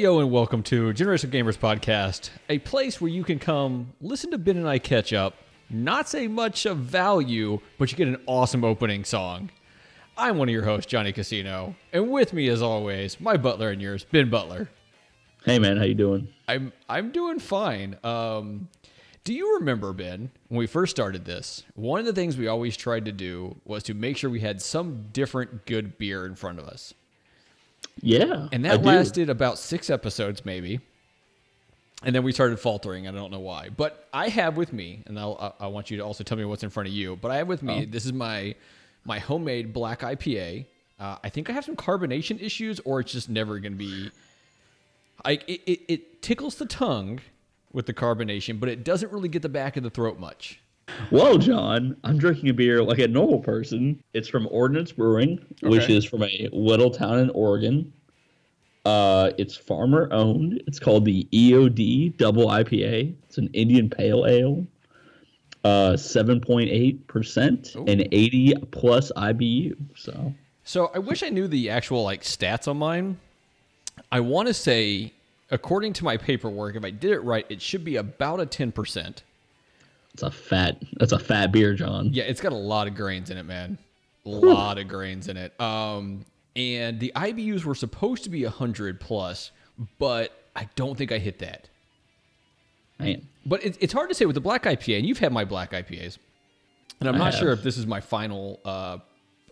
Yo, and welcome to Generation Gamers Podcast, a place where you can come listen to Ben and I catch up, not say much of value, but you get an awesome opening song. I'm one of your hosts, Johnny Casino, and with me, as always, my butler and yours, Ben Butler. Hey man, how you doing? I'm I'm doing fine. Um, do you remember Ben when we first started this? One of the things we always tried to do was to make sure we had some different good beer in front of us. Yeah, And I that do. lasted about six episodes, maybe. And then we started faltering. I don't know why. But I have with me, and I'll, I I want you to also tell me what's in front of you. But I have with Oh. me, this is my my homemade black IPA. Uh, I think I have some carbonation issues, or it's just never going to be. Like it, it, it tickles the tongue with the carbonation, but it doesn't really get the back of the throat much. Well, John, I'm drinking a beer like a normal person. It's from Ordnance Brewing, which is from a little town in Oregon. Uh, it's farmer owned. It's called the EOD Double IPA. It's an Indian Pale Ale. Uh, 7.8 percent and 80 plus IBU. So So I wish I knew the actual like stats on mine. I want to say, according to my paperwork, if I did it right, it should be about a ten percent. It's a fat. That's a fat beer, John. Yeah, it's got a lot of grains in it, man. A lot of grains in it. Um, and the IBUs were supposed to be hundred plus, but I don't think I hit that. Man, But it, it's hard to say with the black IPA, and you've had my black IPAs, and I'm I not sure if this is my final uh,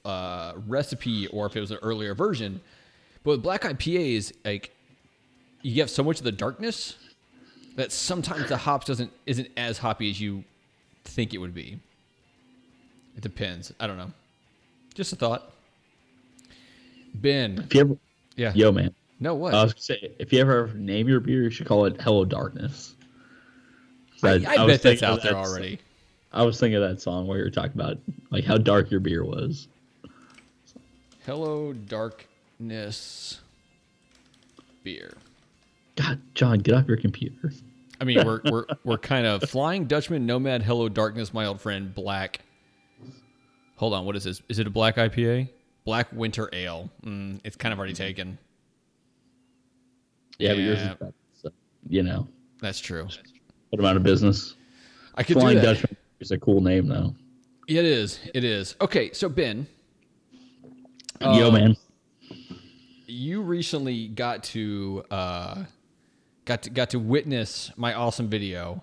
uh, recipe or if it was an earlier version. But with black IPAs, like you have so much of the darkness that sometimes the hops doesn't isn't as hoppy as you think it would be. It depends. I don't know. Just a thought. Ben, if you ever, yeah, yo, man, no what? I was gonna say, if you ever name your beer, you should call it Hello Darkness. I, I, was bet that's thinking of out there that- already. I was thinking of that song where you were talking about like how dark your beer was. Hello, darkness beer. God, John, get off your computer. I mean, we're we're we're kind of flying Dutchman, Nomad, Hello, Darkness, my old friend, Black. Hold on, what is this? Is it a black IPA? Black Winter Ale. Mm, it's kind of already taken. Yeah, but yours is better. So, you know, That's true. put them out of business. I could Flying do that. Dutchman is a cool name though. It is. It is. Okay, so Ben, Yo, Um, man. you recently got to uh, got to got to witness my awesome video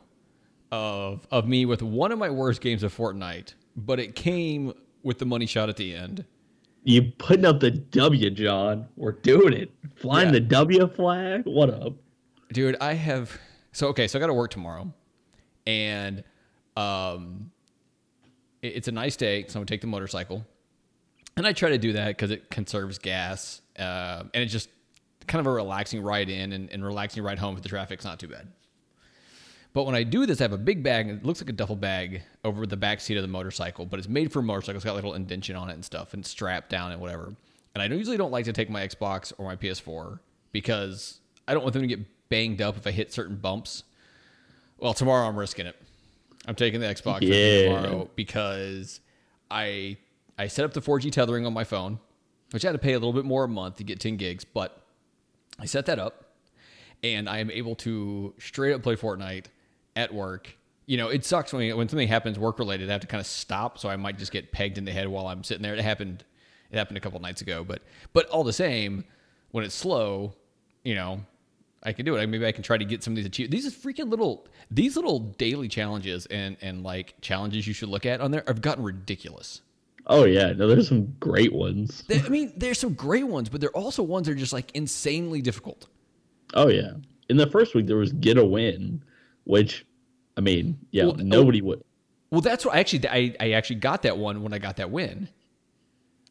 of of me with one of my worst games of Fortnite, but it came with the money shot at the end. You putting up the W, John. We're doing it. Flying Yeah. the W flag. What up? dude i have so okay so i gotta work tomorrow and um it- it's a nice day so i'm gonna take the motorcycle and i try to do that because it conserves gas uh, and it just kind of a relaxing ride in and, and relaxing ride home if the traffic's not too bad. But when i do this i have a big bag. It looks like a duffel bag over the back seat of the motorcycle but it's made for a motorcycle it's got a little indention on it and stuff and strapped down and whatever. And i usually don't like to take my xbox or my ps4 because i don't want them to get banged up if i hit certain bumps. Well tomorrow i'm risking it. I'm taking the xbox Yeah. tomorrow because i i set up the 4g tethering on my phone which i had to pay a little bit more a month to get 10 gigs but I set that up and I am able to straight up play Fortnite at work. You know, it sucks when when something happens work related. I have to kind of stop, so I might just get pegged in the head while I'm sitting there. It happened. It happened a couple nights ago, but but all the same, when it's slow, you know, I can do it. Maybe I can try to get some of these achieve. These are freaking little these little daily challenges and and like challenges you should look at on there I've gotten ridiculous. Oh yeah, no, there's some great ones. I mean, there's some great ones, but there are also ones that are just like insanely difficult. Oh yeah. In the first week there was get a win, which I mean, yeah, Well, oh, nobody would. Well, that's what I actually I, I actually got that one when I got that win.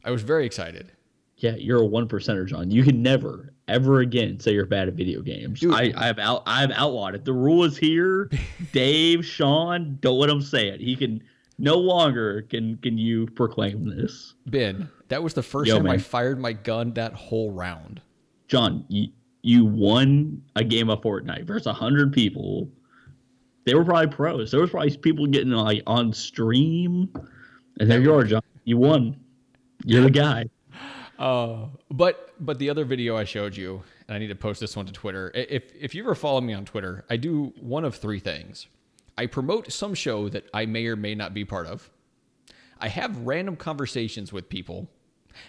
I was very excited. Yeah, you're a one percenter, John. You can never, ever again say you're bad at video games. Dude. I, I've out, I've outlawed it. The rule is here. Dave, Sean, don't let him say it. He can no longer can can you proclaim this. Ben, that was the first Yo, time I fired my gun that whole round. John, you, you won a game of Fortnite versus hundred people. They were probably pros. There was probably people getting like on stream, and there you are, John. You won. You're the guy. Uh, but but the other video I showed you, and I need to post this one to Twitter. If if you ever follow me on Twitter, I do one of three things. I promote some show that I may or may not be part of. I have random conversations with people,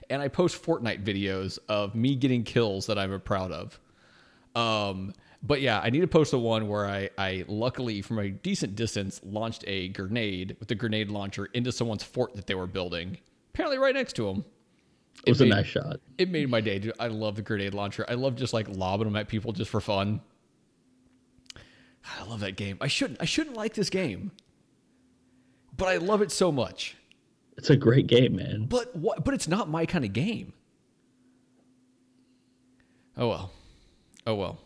and I post Fortnite videos of me getting kills that I'm proud of. Um, but yeah, I need to post the one where I, I luckily from a decent distance launched a grenade with the grenade launcher into someone's fort that they were building, apparently right next to them. It was a nice shot. It made my day, dude. I love the grenade launcher. I love just like lobbing them at people just for fun. I love that game. I shouldn't I shouldn't like this game. But I love it so much. It's a great game, man. But what but it's not my kind of game. Oh well. Oh well.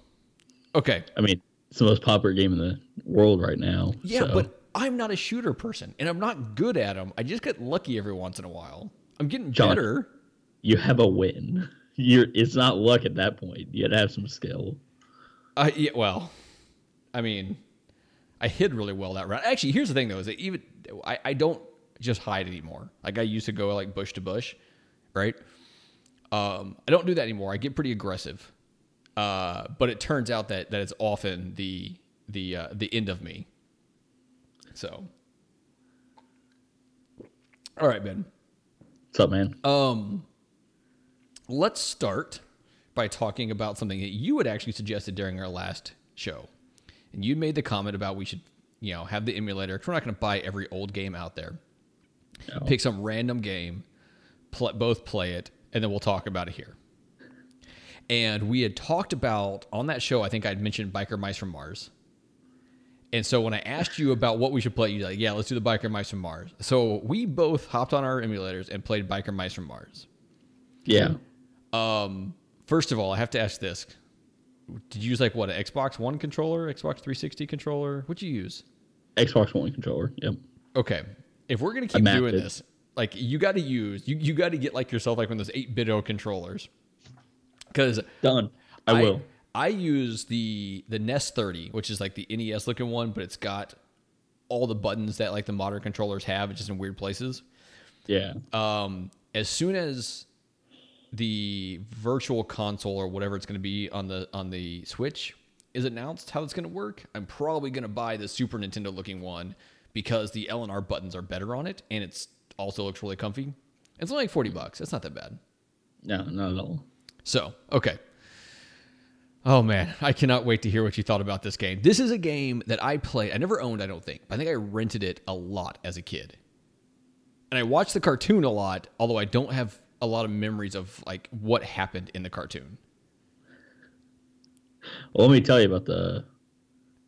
Okay. I mean, it's the most popular game in the world right now. Yeah, so- but I'm not a shooter person and I'm not good at them. I just get lucky every once in a while. I'm getting John. better. you have a win. You're it's not luck at that point. You gotta have some skill. I yeah, well, I mean, I hid really well that round. Actually, here's the thing though: is that even I, I don't just hide anymore. Like I used to go like bush to bush, right? Um, I don't do that anymore. I get pretty aggressive, uh, but it turns out that that it's often the the uh, the end of me. So, all right, Ben. What's up, man? Um, let's start by talking about something that you had actually suggested during our last show, and you made the comment about we should, you know, have the emulator. 'cause we're not going to buy every old game out there. No. Pick some random game, pl- both play it, and then we'll talk about it here. And we had talked about on that show. I think I'd mentioned Biker Mice from Mars. And so when I asked you about what we should play, you're like, "Yeah, let's do the Biker Mice from Mars." So we both hopped on our emulators and played Biker Mice from Mars. Yeah. Um, first of all, I have to ask this: Did you use like what an Xbox One controller, Xbox 360 controller? What'd you use? Xbox One controller. Yep. Okay, if we're gonna keep doing it. this, like you got to use you you got to get like yourself like one of those eight bit O controllers, because Done. I, will. I use the the NES30, which is like the NES looking one, but it's got all the buttons that like the modern controllers have, it's just in weird places. Yeah. um, as soon as the virtual console or whatever it's going to be on the on the Switch is announced how it's going to work, I'm probably going to buy the Super Nintendo looking one because the L and R buttons are better on it, and it's also looks really comfy. It's only like forty bucks. That's not that bad. No, not at all. So, okay. Oh man, I cannot wait to hear what you thought about this game. This is a game that I played. I never owned, I don't think. But I think I rented it a lot as a kid. And I watched the cartoon a lot, although I don't have a lot of memories of like what happened in the cartoon. Well, let me tell you about the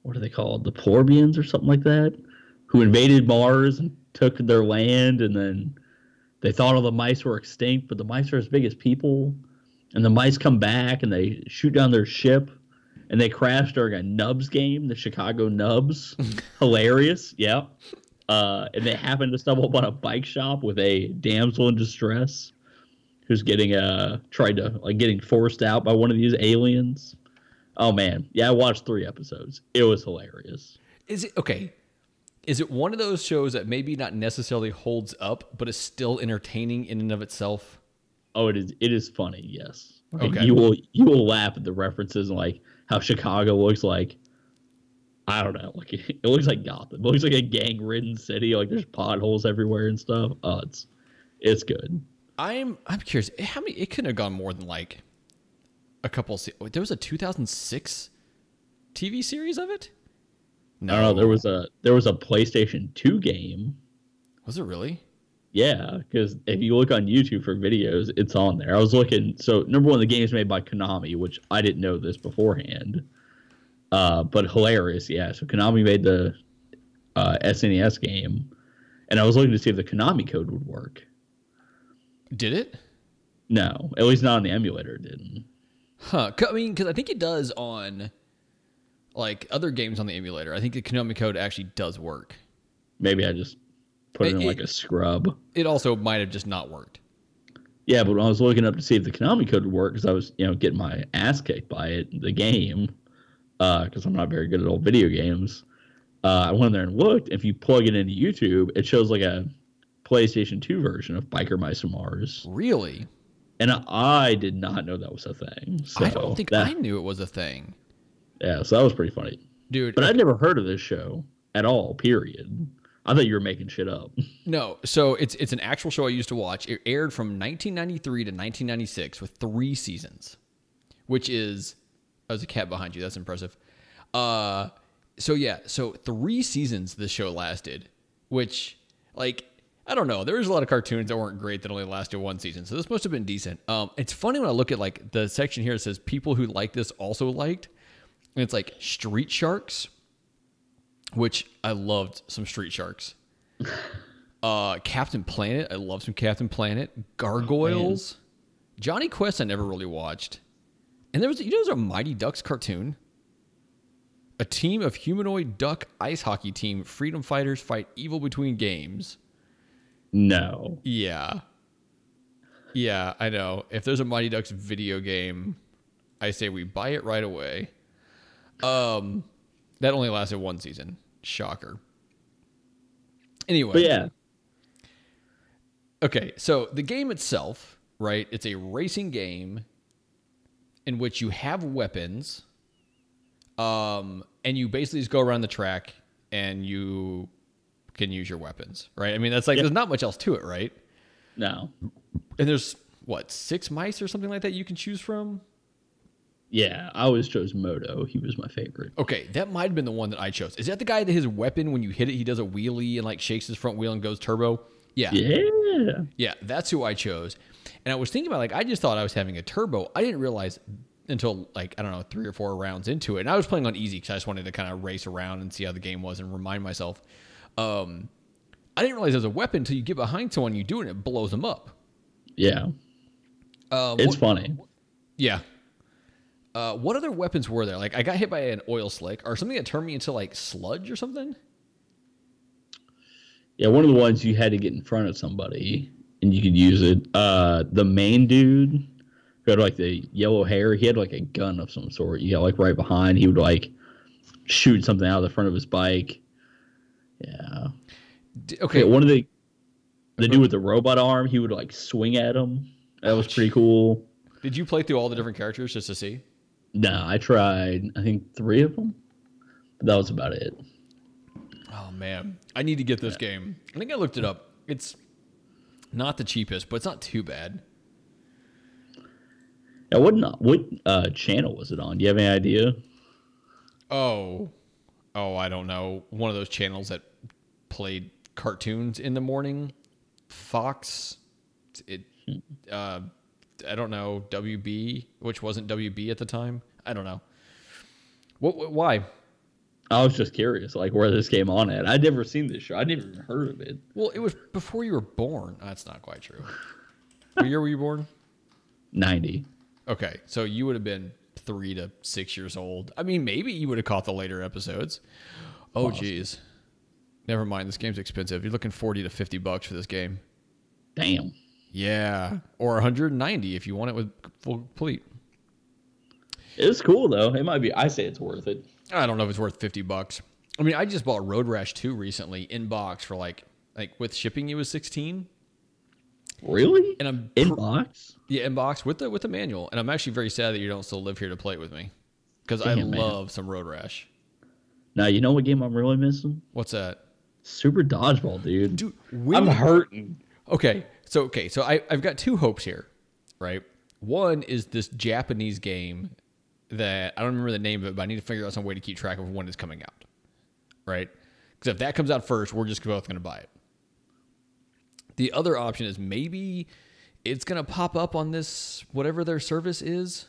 what are they called? The Porbians or something like that, who invaded Mars and took their land, and then they thought all the mice were extinct, but the mice are as big as people, and the mice come back and they shoot down their ship, and they crash during a Nubs game, the Chicago Nubs. Hilarious, yeah. Uh, and they happen to stumble upon a bike shop with a damsel in distress who's getting uh tried to like getting forced out by one of these aliens. Oh man, yeah, I watched three episodes. It was hilarious. Is it okay? Is it one of those shows that maybe not necessarily holds up, but is still entertaining in and of itself? Oh, it is. It is funny. Yes. Like, Okay. You will you will laugh at the references and like how Chicago looks like. I don't know. Like it looks like Gotham. It looks like a gang-ridden city. Like there's potholes everywhere and stuff. Oh, it's it's good. I'm I'm curious how many it couldn't have gone more than like a couple se- there was a 2006 TV series of it? No. Know. There was a there was a PlayStation 2 game. Was it really? Yeah, because if you look on YouTube for videos, it's on there. I was looking. So number one, the game is made by Konami, which I didn't know this beforehand. Uh, but hilarious, yeah. So Konami made the uh, SNES game, and I was looking to see if the Konami code would work. Did it? No, at least not on the emulator. It didn't. Huh? I mean, because I think it does on like other games on the emulator. I think the Konami code actually does work. Maybe I just put it, It- in like it- a scrub. It also might have just not worked. Yeah, but when I was looking up to see if the Konami code would work, because I was, you know, getting my ass kicked by it, the game, because I'm not very good at old video games. Uh, I went there and looked. If you plug it into YouTube, it shows like a PlayStation 2 version of Biker Mice from Mars, Really? and I did not know that was a thing. So I don't think that, I knew it was a thing, Yeah, so that was pretty funny. dude. But I'd never heard of this show at all. Period. I thought you were making shit up. No, so it's it's an actual show I used to watch. It aired from 1993 to 1996 with three seasons, which is oh, there's a cat behind you. That's impressive. Uh, so yeah, so three seasons this show lasted, which like I don't know. There was a lot of cartoons that weren't great that only lasted one season, so this must have been decent. Um, it's funny when I look at like the section here. It says people who like this also liked, and it's like Street Sharks, which I loved some Street Sharks. Uh, Captain Planet. I love some Captain Planet. Gargoyles. Jonny Quest. I never really watched. And there was you know there's a Mighty Ducks cartoon. A team of humanoid duck ice hockey team freedom fighters fight evil between games. No. Yeah. Yeah, I know. If there's a Mighty Ducks video game, I say we buy it right away. Um that only lasted one season. Shocker. Anyway. But yeah, Okay, so the game itself, right? It's a racing game in which you have weapons, um, and you basically just go around the track and you can use your weapons, right? I mean, that's like there's not much else to it, right? no. And there's what six mice or something like that you can choose from. Yeah, I always chose Modo. He was my favorite. Okay, that might have been the one that I chose. Is that the guy that his weapon when you hit it, he does a wheelie and like shakes his front wheel and goes turbo? Yeah. Yeah. Yeah, that's who I chose. And I was thinking about like I just thought I was having a turbo. I didn't realize until like I don't know three or four rounds into it. And I was playing on easy because I just wanted to kind of race around and see how the game was and remind myself. Um, I didn't realize there's a weapon until you get behind someone, you do it, and it blows them up. Yeah. Um, It's what- funny. yeah. Uh, what other weapons were there? Like I got hit by an oil slick or something that turned me into like sludge or something. Yeah, one of the ones you had to get in front of somebody and you could use it. Uh the main dude who had like the yellow hair, he had like a gun of some sort. Yeah, like right behind. He would like shoot something out of the front of his bike. Yeah. D- Okay, Okay, one of the the dude with the robot arm, he would like swing at him. That was pretty cool. did you play through all the different characters just to see? No, I tried. I think three of them. But that was about it. Oh man, I need to get this game. I think I looked it up. It's not the cheapest, but it's not too bad. Now, what not, what uh, channel was it on? Do you have any idea? Oh, oh, I don't know. One of those channels that played cartoons in the morning. Fox. It. Uh, I don't know. WB, which wasn't WB at the time. I don't know. What? what why? I was just curious, like where this came on at. I'd never seen this show. I'd never even heard of it. Well, it was before you were born. That's not quite true. what year were you born? Ninety. Okay, so you would have been three to six years old. I mean, maybe you would have caught the later episodes. Oh, geez. Never mind. This game's expensive. You're looking forty to fifty bucks for this game. Damn. Yeah, or 190 if you want it with full complete. It's cool though. It might be. I say it's worth it. I don't know if it's worth 50 bucks. I mean, I just bought Road Rash 2 recently in box for like like with shipping it was 16 Really? and I'm In pr- box? yeah, in box with the with the manual and I'm actually very sad that you don't still live here to play it with me cuz I man. love some Road Rash. Now you know what game I'm really missing? What's that? Super dodgeball, dude. Dude, I'm hurting. Okay, so okay, so I, I've got two hopes here, right? One is this Japanese game that I don't remember the name of it, but I need to figure out some way to keep track of when it's coming out, right? Because if that comes out first, we're just both going to buy it. The other option is maybe it's going to pop up on this whatever their service is,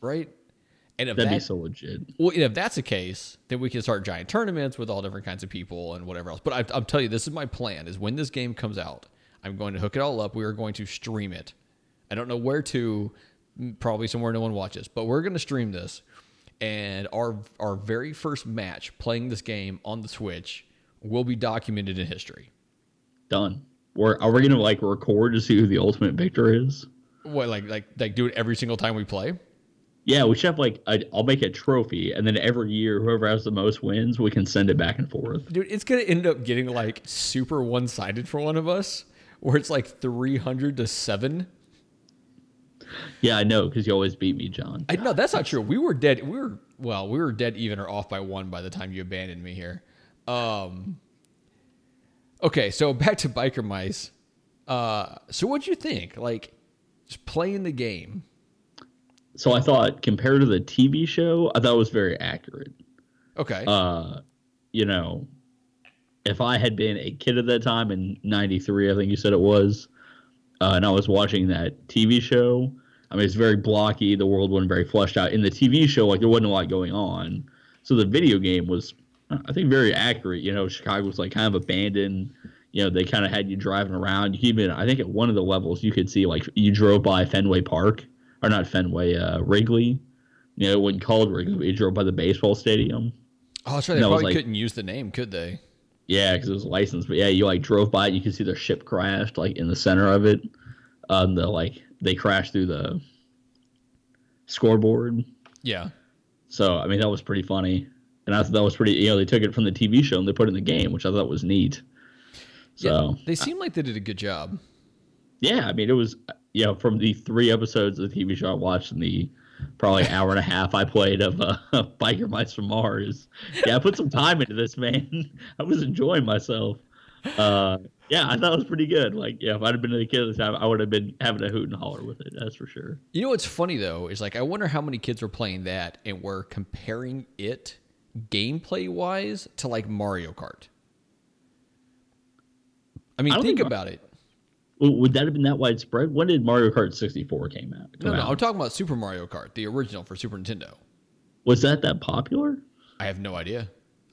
right? And if That'd be so legit. well, if that's the case, then we can start giant tournaments with all different kinds of people and whatever else. But I, I'll tell you, this is my plan: is when this game comes out, I'm going to hook it all up. We are going to stream it. I don't know where to, probably somewhere no one watches, but we're going to stream this. And our our very first match playing this game on the Switch will be documented in history. Done. We're, are we gonna like record to see who the ultimate victor is? What like like like do it every single time we play? Yeah, we should have like i I'll make a trophy, and then every year, whoever has the most wins, we can send it back and forth. Dude, it's gonna end up getting like super one sided for one of us, where it's like three hundred to seven. Yeah, I know because you always beat me, John. I no, that's not true. We were dead. We were well, we were dead even or off by one by the time you abandoned me here. Um. Okay, so back to biker mice. Uh, so what'd you think? Like, just playing the game. So I thought compared to the TV show, I thought it was very accurate. Okay. Uh, you know, if I had been a kid at that time in '93, I think you said it was, uh, and I was watching that TV show, I mean, it's very blocky. The world wasn't very fleshed out. In the TV show, like there wasn't a lot going on. So the video game was, I think, very accurate. You know, Chicago was like kind of abandoned. You know, they kind of had you driving around. You even, I think, at one of the levels, you could see like you drove by Fenway Park, or not Fenway, uh, Wrigley. You know, it wasn't called Wrigley. But drove by the baseball stadium. oh, that's right. They probably like- couldn't use the name, could they? Yeah, because it was licensed. But yeah, you like drove by it. You could see their ship crashed like in the center of it. Um, the like they crashed through the scoreboard. Yeah. So I mean that was pretty funny, and I thought that was pretty. You know, they took it from the TV show and they put it in the game, which I thought was neat. So yeah, they seem like they did a good job. yeah, I mean it was you know from the three episodes of the TV show I watched in the probably hour and a half I played of uh, Biker Mice from Mars. Yeah, I put some time into this, man. I was enjoying myself. Uh, yeah, I thought it was pretty good. Like, yeah, if I'd have been a kid at the time, I would have been having a hoot and holler with it. That's for sure. You know what's funny though is like I wonder how many kids were playing that and were comparing it gameplay wise to like Mario Kart. I mean, I think think- about it. Would that have been that widespread? When did Mario Kart 64 came out? No, no, out? I'm talking about Super Mario Kart, the original for Super Nintendo. Was that that popular? I have no idea.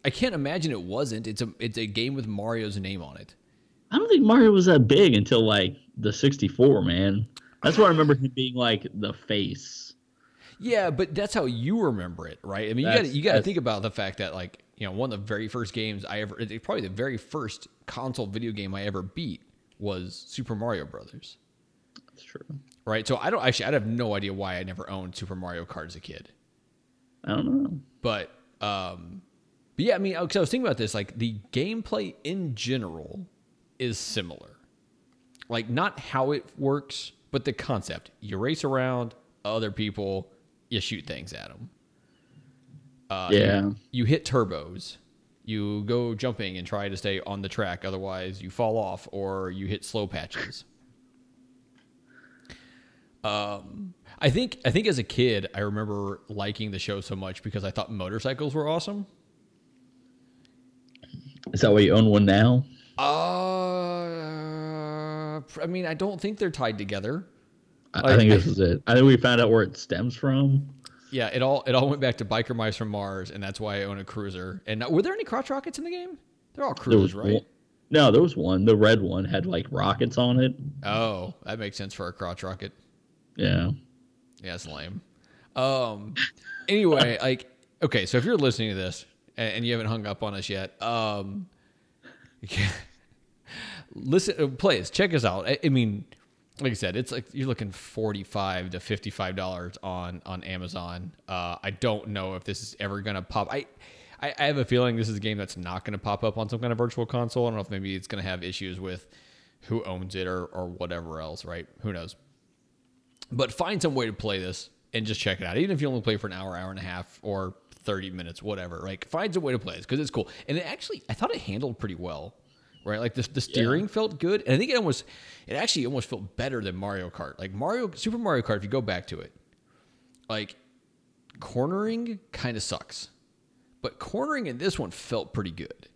I can't imagine it wasn't. It's a it's a game with Mario's name on it. I don't think Mario was that big until like the 64, man. That's why I remember him being like the face. Yeah, but that's how you remember it, right? I mean, you got you got to think about the fact that like you know one of the very first games I ever, probably the very first console video game I ever beat was Super Mario Brothers, That's true. right? So I don't actually I have no idea why I never owned Super Mario Kart as a kid, I don't know. but um, but yeah, I mean, because I was thinking about this, like the gameplay in general is similar, like not how it works, but the concept. You race around other people, you shoot things at them. Uh, yeah. you hit turbos you go jumping and try to stay on the track otherwise you fall off or you hit slow patches um i think i think as a kid i remember liking the show so much because i thought motorcycles were awesome Is that why you own one now? uh i mean i don't think they're tied together I, I think I- this is it. I think we found out where it stems from. Yeah it all it all went back to biker mice from mars and that's why i own a cruiser and were there any crotch rockets in the game they're all cruisers right one- no, there was one. The red one had like rockets on it. oh that makes sense for a crotch rocket Yeah. Yeah, it's lame. Um. Anyway, like, okay, so if you're listening to this and, and you haven't hung up on us yet, um, listen, uh, please check us out. I, I mean, like I said, it's like you're looking forty-five to fifty-five dollars on on Amazon. Uh, I don't know if this is ever gonna pop. I. I I have a feeling this is a game that's not to pop up on some kind of virtual console. I don't know if maybe it's to have issues with who owns it or, or whatever else, right? Who knows? but find some way to play this and just check it out. Even if you only play for an hour, hour and a half, or 30 minutes, whatever. Like, find some way to play this because it's cool. And it actually, I thought it handled pretty well, right? Like, the, the steering felt good. And I think it almost, it actually almost felt better than Mario Kart. Like, Mario, Super Mario Kart, if you go back to it, like, cornering kind of sucks. But cornering in this one felt pretty good.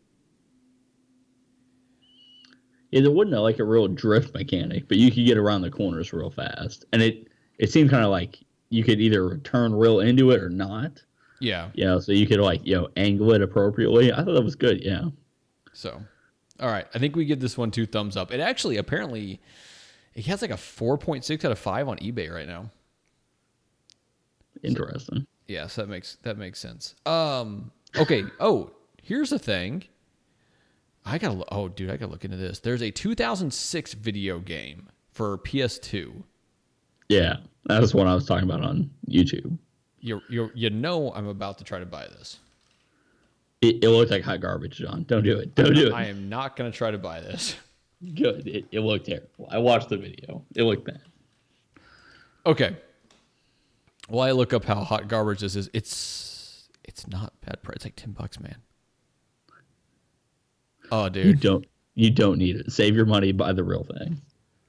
Yeah, there wasn't like a real drift mechanic, but you could get around the corners real fast, and it it seemed kind of like you could either turn real into it or not. Yeah. Yeah. so you could like you know angle it appropriately. I thought that was good. Yeah. So, all right. I think we give this one two thumbs up. It actually, apparently, it has like a 4.6 out of 5 on eBay right now. Interesting. Yes, that makes that makes sense. Um, okay. Oh, here's the thing. I gotta. lo- Oh, dude, I gotta look into this. There's a 2006 video game for PS2. Yeah, that's what I was talking about on YouTube. You you you know I'm about to try to buy this. It, it looked like hot garbage, John. Don't do it. Don't do it. I am not gonna try to buy this. Good. It, it looked terrible. I watched the video. It looked bad. Okay. Well, I look up how hot garbage this is. It's it's not bad price. It's like ten bucks, man. Oh, dude. You don't you don't need it. Save your money, buy the real thing.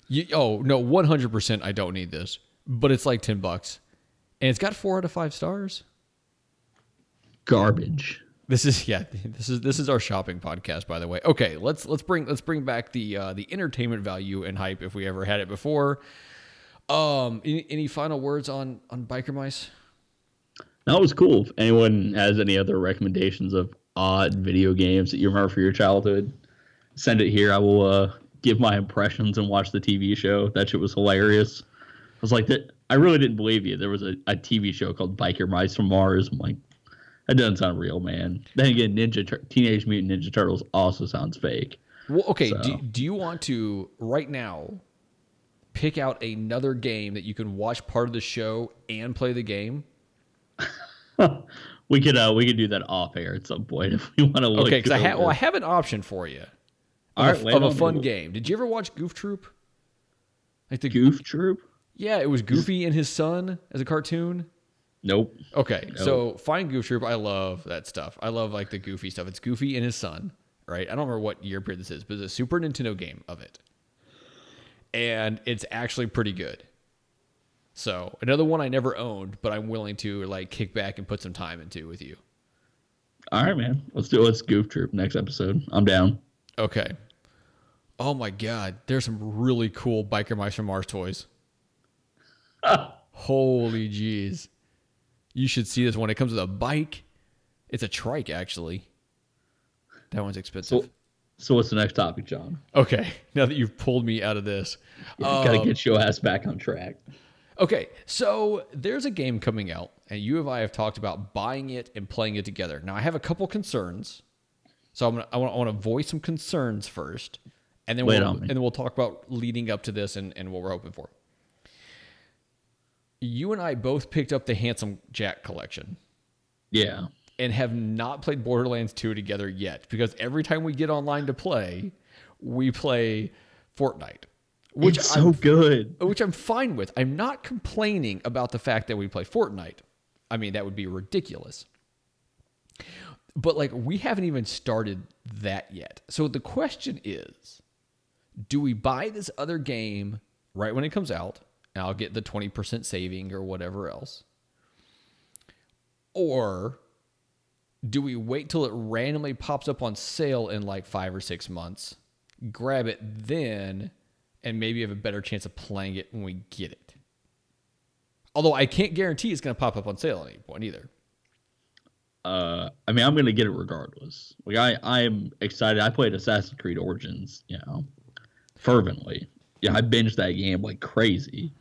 You, oh no, one hundred percent. I don't need this, but it's like ten bucks, and it's got four out of five stars. Garbage. This is yeah. This is this is our shopping podcast, by the way. Okay, let's let's bring let's bring back the uh, the entertainment value and hype if we ever had it before. Um, any, any final words on on biker mice? That was cool. If anyone has any other recommendations of odd video games that you remember from your childhood, send it here. I will uh, give my impressions and watch the TV show. That shit was hilarious. I was like, that. I really didn't believe you. There was a, a TV show called Biker Mice from Mars. I'm like, that doesn't sound real, man. Then again, Ninja Tur- Teenage Mutant Ninja Turtles also sounds fake. Well, okay. Do, So- do you want to right now pick out another game that you can watch part of the show and play the game? we could uh we could do that off air at some point if we want to look. Okay, because I have well, I have an option for you of, All a, right, lay of a fun me. game. Did you ever watch Goof Troop? Like the Goof Troop. yeah, it was Goofy and his son as a cartoon. Nope. Okay, so find Goof Troop. I love that stuff. I love like the Goofy stuff. It's Goofy and his son, right? I don't remember what year period this is, but it's a Super Nintendo game of it, and it's actually pretty good. So another one I never owned, but I'm willing to like kick back and put some time into with you. All right, man. Let's do let's Goof Troop next episode. I'm down. Okay. Oh my God, there's some really cool Biker Mice from Mars toys. Holy jeez. You should see this one. It comes with a bike. It's a trike, actually. That one's expensive. So, so what's the next topic, John? okay, now that you've pulled me out of this. Yeah, gotta um, get your ass back on track. Okay, so there's a game coming out, and you and I have talked about buying it and playing it together. Now, I have a couple concerns, so I'm gonna, I want I want to voice some concerns first, and then Lay it we'll and then we'll talk about leading up to this and, and what we're hoping for. You and I both picked up the Handsome Jack collection Yeah. and have not played Borderlands 2 together yet because every time we get online to play, we play Fortnite, which it's I'm so good. which I'm fine with. I'm not complaining about the fact that we play Fortnite. I mean, that would be ridiculous. But like we haven't even started that yet. So the question is, do we buy this other game right when it comes out? And I'll get the 20% saving or whatever else. Or do we wait till it randomly pops up on sale in like 5 or 6 months? Grab it then and maybe have a better chance of playing it when we get it. Although I can't guarantee it's going to pop up on sale at any point either. Uh, I mean, I'm gonna get it regardless. Like I, I'm excited. I played Assassin's Creed Origins, you know, fervently. Yeah, I binged that game like crazy.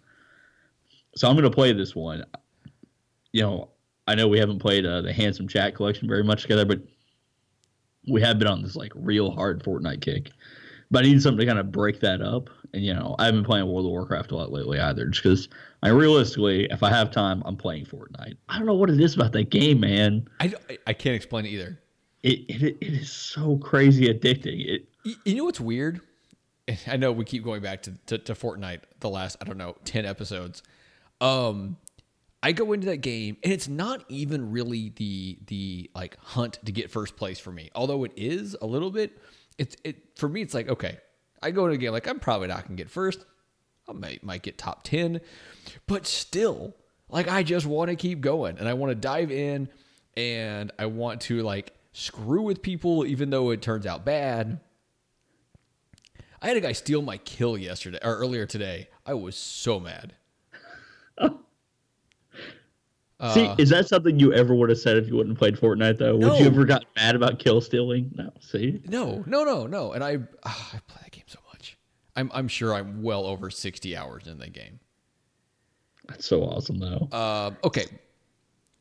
So I'm gonna play this one. You know, I know we haven't played uh, the Handsome Jack collection very much together, but we have been on this like real hard Fortnite kick. But I need something to kind of break that up. And you know, I haven't been playing World of Warcraft a lot lately either, just because I realistically, if I have time, I'm playing Fortnite. I don't know what it is about that game, man I, I can't explain it either. it, it it is so crazy addicting. It Y- You know what's weird? I know we keep going back to, to, to Fortnite the last, I don't know, 10 episodes. Um, I go into that game and it's not even really the the like hunt to get first place for me. Although it is a little bit, it's it for me it's like, okay, I go into a game like I'm probably not gonna get first. I might might get top 10, but still, like I just want to keep going and I want to dive in and I want to like screw with people even though it turns out bad. I had a guy steal my kill yesterday or earlier today. I was so mad. See, is that something you ever would have said if you wouldn't have played Fortnite though? Would you ever got mad about kill stealing? No. See, No, no, no, no. And I, ah, I play that game so much. I'm, I'm sure I'm well over 60 hours in the game. that's so awesome though. Um, okay,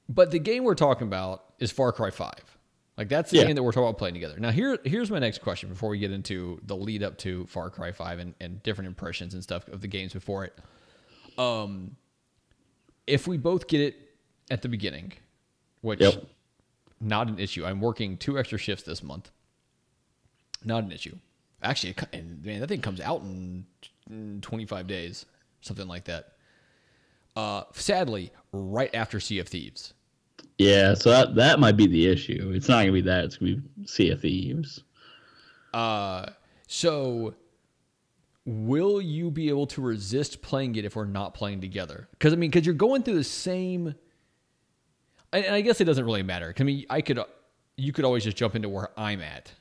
but the game we're talking about is Far Cry Five. Like that's the Yeah. game that we're talking about playing together. Now here, here's my next question before we get into the lead up to Far Cry Five and, and different impressions and stuff of the games before it. Um, if we both get it at the beginning, which Yep. not an issue. I'm working two extra shifts this month. Not an issue. Actually, it and man, that thing comes out in, in 25 days, something like that. Uh, sadly, right after Sea of Thieves. Yeah, so that that might be the issue. It's not gonna be that. It's gonna be Sea of Thieves. Uh, so will you be able to resist playing it if we're not playing together? Because I mean, because you're going through the same. And I guess it doesn't really matter. I mean, I could, you could always just jump into where I'm at.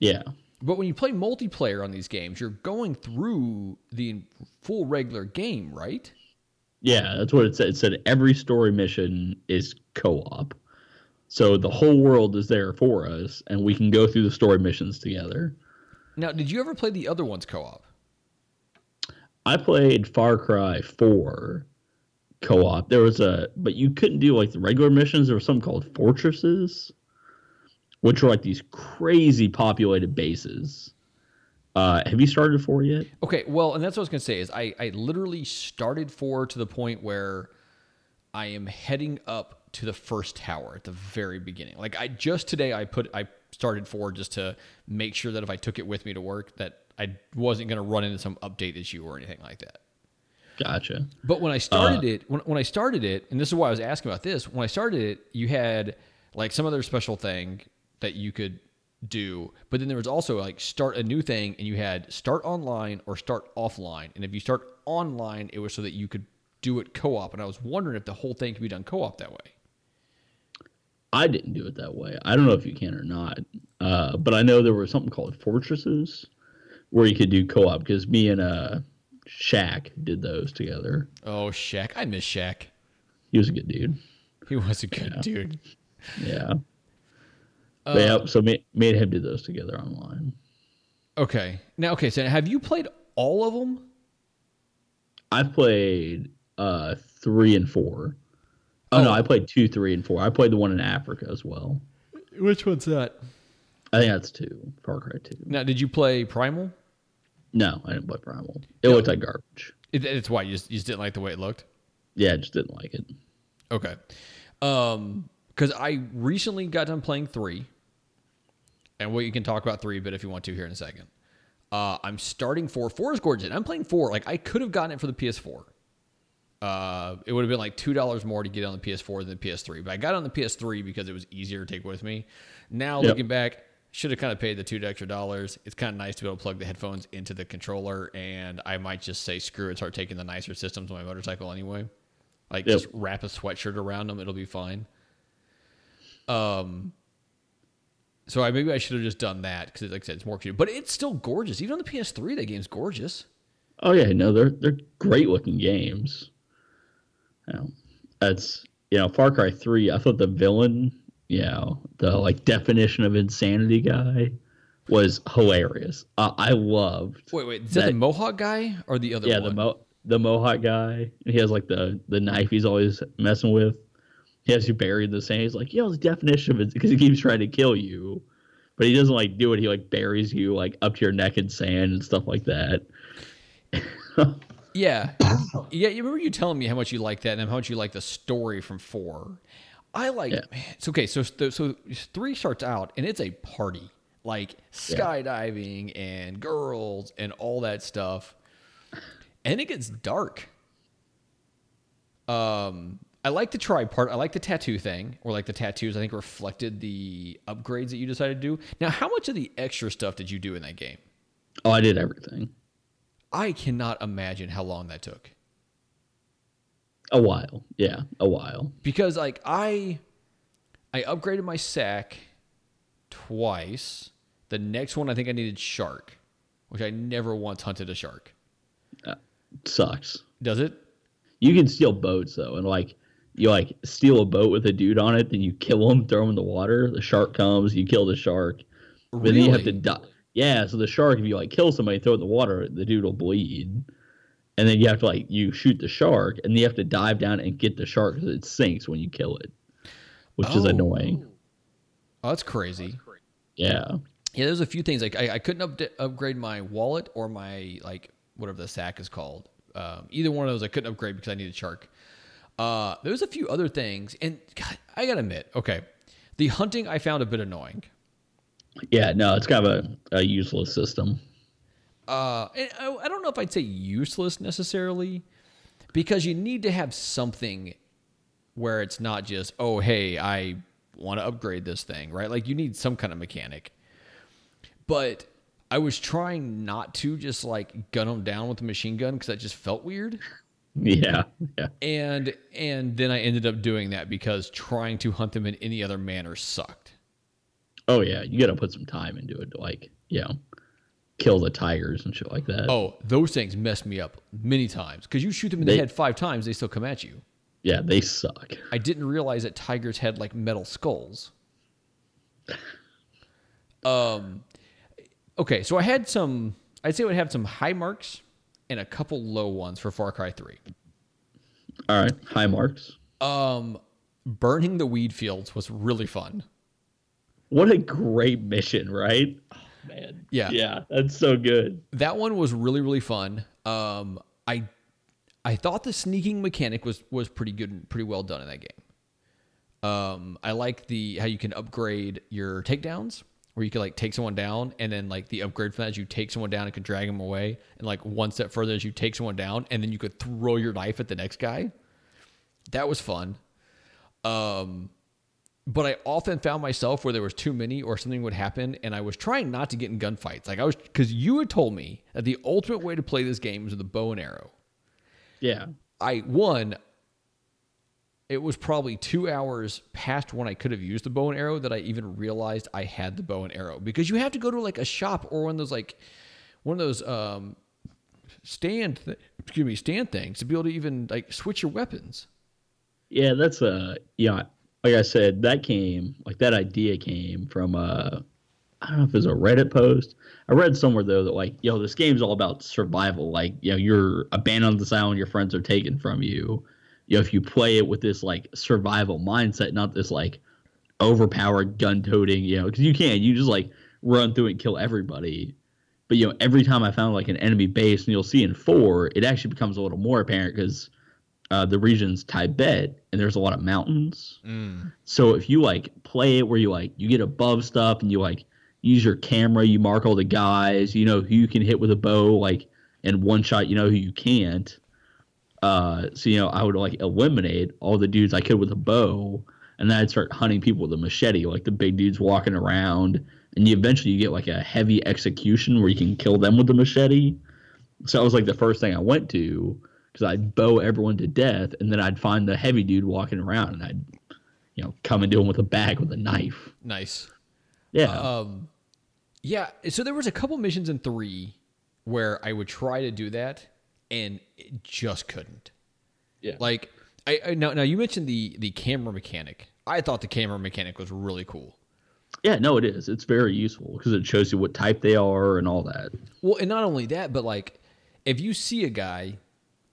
Yeah, But when you play multiplayer on these games, you're going through the full regular game, right? yeah, that's what it said. It said every story mission is co-op, so the whole world is there for us, and we can go through the story missions together. Now, did you ever play the other ones co-op? I played Far Cry 4 co-op. There was a but you couldn't do like the regular missions. There was something called fortresses, which are like these crazy populated bases. Uh, have you started 4 yet? Okay, well, and that's what I was gonna say is I I literally started four to the point where I am heading up to the first tower at the very beginning. Like I just today I put I started four just to make sure that if I took it with me to work that I wasn't gonna run into some update issue or anything like that. Gotcha. But when I started it, when, when I started it, and this is why I was asking about this, when I started it, you had like some other special thing that you could do, but then there was also like start a new thing, and you had start online or start offline. And if you start online, it was so that you could do it co-op. And I was wondering if the whole thing could be done co-op that way. I didn't do it that way. I don't know if you can or not. Uh, but I know there was something called fortresses where you could do co-op because me and uh Shaq did those together. Oh, Shaq, I miss Shaq. He was a good dude. He was a good dude. Yeah. But yeah, so me, me and him did those together online. Okay, now okay, so have you played all of them? I've played uh three and four. Oh, no, Oh. I played two, three, and four. I played the one in Africa as well. Which one's that? I think that's two. Far Cry two. Now, did you play Primal? No, I didn't play Primal. It looked like garbage. It, it's why you just, you just didn't like the way it looked. Yeah, I just didn't like it. Okay. Um, because I recently got done playing three, and what you can talk about three, but if you want to here in a second. Uh, I'm starting four. Four is gorgeous. I'm playing four. Like I could have gotten it for the PS4. Uh, it would have been like two dollars more to get on the PS4 than the PS3, but I got on the PS3 because it was easier to take with me. Now Yep. looking back, should have kind of paid the two extra dollars. It's kind of nice to be able to plug the headphones into the controller, and I might just say screw it, start taking the nicer systems on my motorcycle anyway. Like Yep. just wrap a sweatshirt around them; it'll be fine. Um. So I maybe I should have just done that because, like I said, it's more cute, but it's still gorgeous. Even on the PS3, that game's gorgeous. Oh yeah, no, they're they're great looking games. You know, that's you know, Far Cry three. I thought the villain, you know, the like definition of insanity guy, was hilarious. Uh, I loved. Wait, wait, is that, the Mohawk guy or the other yeah, one? the mo the Mohawk guy. He has like the the knife he's always messing with. He has you buried in the sand. He's like, yo, the definition of it because he keeps trying to kill you, but he doesn't like do it. He like buries you like up to your neck in sand and stuff like that. Yeah, yeah. You remember you telling me how much you like that and how much you like the story from four. I like. Yeah. Man, it's okay. So so so three starts out and it's a party, like skydiving and girls and all that stuff, and it gets dark. Um, I like the try part. I like the tattoo thing, or like the tattoos. I think reflected the upgrades that you decided to do. Now, how much of the extra stuff did you do in that game? Oh, I did everything. I cannot imagine how long that took. A while, yeah, a while. because like I I upgraded my sack twice. The next one I think I needed shark, which I never once hunted a shark. Uh, sucks. Does it? You can steal boats though, and like you like steal a boat with a dude on it, then you kill him, throw him in the water. The shark comes, you kill the shark, but then you have to Really? die. Yeah, so the shark, if you like kill somebody, throw it in the water, the dude will bleed, and then you have to like you shoot the shark, and you have to dive down and get the shark because it sinks when you kill it, which is Oh. annoying. Oh, that's crazy. Yeah, Yeah, there's a few things like I, I couldn't up, upgrade my wallet or my like whatever the sack is called. Um, either one of those I couldn't upgrade because I needed shark. Uh, there's a few other things, and God, I gotta admit, okay, the hunting I found a bit annoying. yeah, no, it's kind of a, a useless system. Uh, I, I don't know if I'd say useless necessarily, because you need to have something where it's not just oh hey I want to upgrade this thing right like you need some kind of mechanic. But I was trying not to just like gun them down with a machine gun because that just felt weird. Yeah, yeah. And and then I ended up doing that because trying to hunt them in any other manner sucked. Oh yeah, you got to put some time into it like, you know, kill the tigers and shit like that. Oh, those things messed me up many times because you shoot them in the head five times, they still come at you. Yeah, they suck. I didn't realize that tigers had like metal skulls. Um, okay, so I had some. I'd say I would have some high marks and a couple low ones for Far Cry Three. All right, high marks. Um, burning the weed fields was really fun. What a great mission, right? Man. Yeah. Yeah, that's so good. that one was really really fun. Um, I I thought the sneaking mechanic was was pretty good, and pretty well done in that game. Um, I like the how you can upgrade your takedowns, where you can like take someone down, and then like the upgrade from that is you take someone down and can drag them away, and like one step further is you take someone down, and then you could throw your knife at the next guy. That was fun. Um, but I often found myself where there was too many or something would happen, and I was trying not to get in gunfights. Like I was, because you had told me that the ultimate way to play this game was with a bow and arrow. Yeah. I one, it was probably two hours past when I could have used the bow and arrow that I even realized I had the bow and arrow because you have to go to like a shop or one of those like one of those um stand th- excuse me stand things to be able to even like switch your weapons. Yeah, that's uh yeah, like I said, that came like that idea came from uh I don't know if it was a Reddit post. I read somewhere though that like, yo, this game's all about survival. Like, you know, you're abandoned on this island, your friends are taken from you. You know, if you play it with this like survival mindset, not this like overpowered gun toting, you know, because you can, you just like run through and kill everybody. But you know, every time I found like an enemy base, and you'll see in four, it actually becomes a little more apparent because uh, the region's Tibet and there's a lot of mountains. So if you like play it where you like you get above stuff and you like use your camera, you mark all the guys, you know who you can hit with a bow, like in one shot, you know who you can't. Uh, so you know I would like eliminate all the dudes I could with a bow, and then I'd start hunting people with a machete, like the big dudes walking around, and you eventually you get like a heavy execution where you can kill them with the machete. So that was like the first thing I went to because I'd bow everyone to death, and then I'd find the heavy dude walking around, and I'd, you know, come and do him with a bag with a knife. Nice. Yeah, Um, yeah. So there was a couple missions in three where I would try to do that and it just couldn't. yeah, Like I, I now now you mentioned the the camera mechanic. I thought the camera mechanic was really cool. yeah. No, it is. It's very useful because it shows you what type they are and all that. Well, and not only that, but like if you see a guy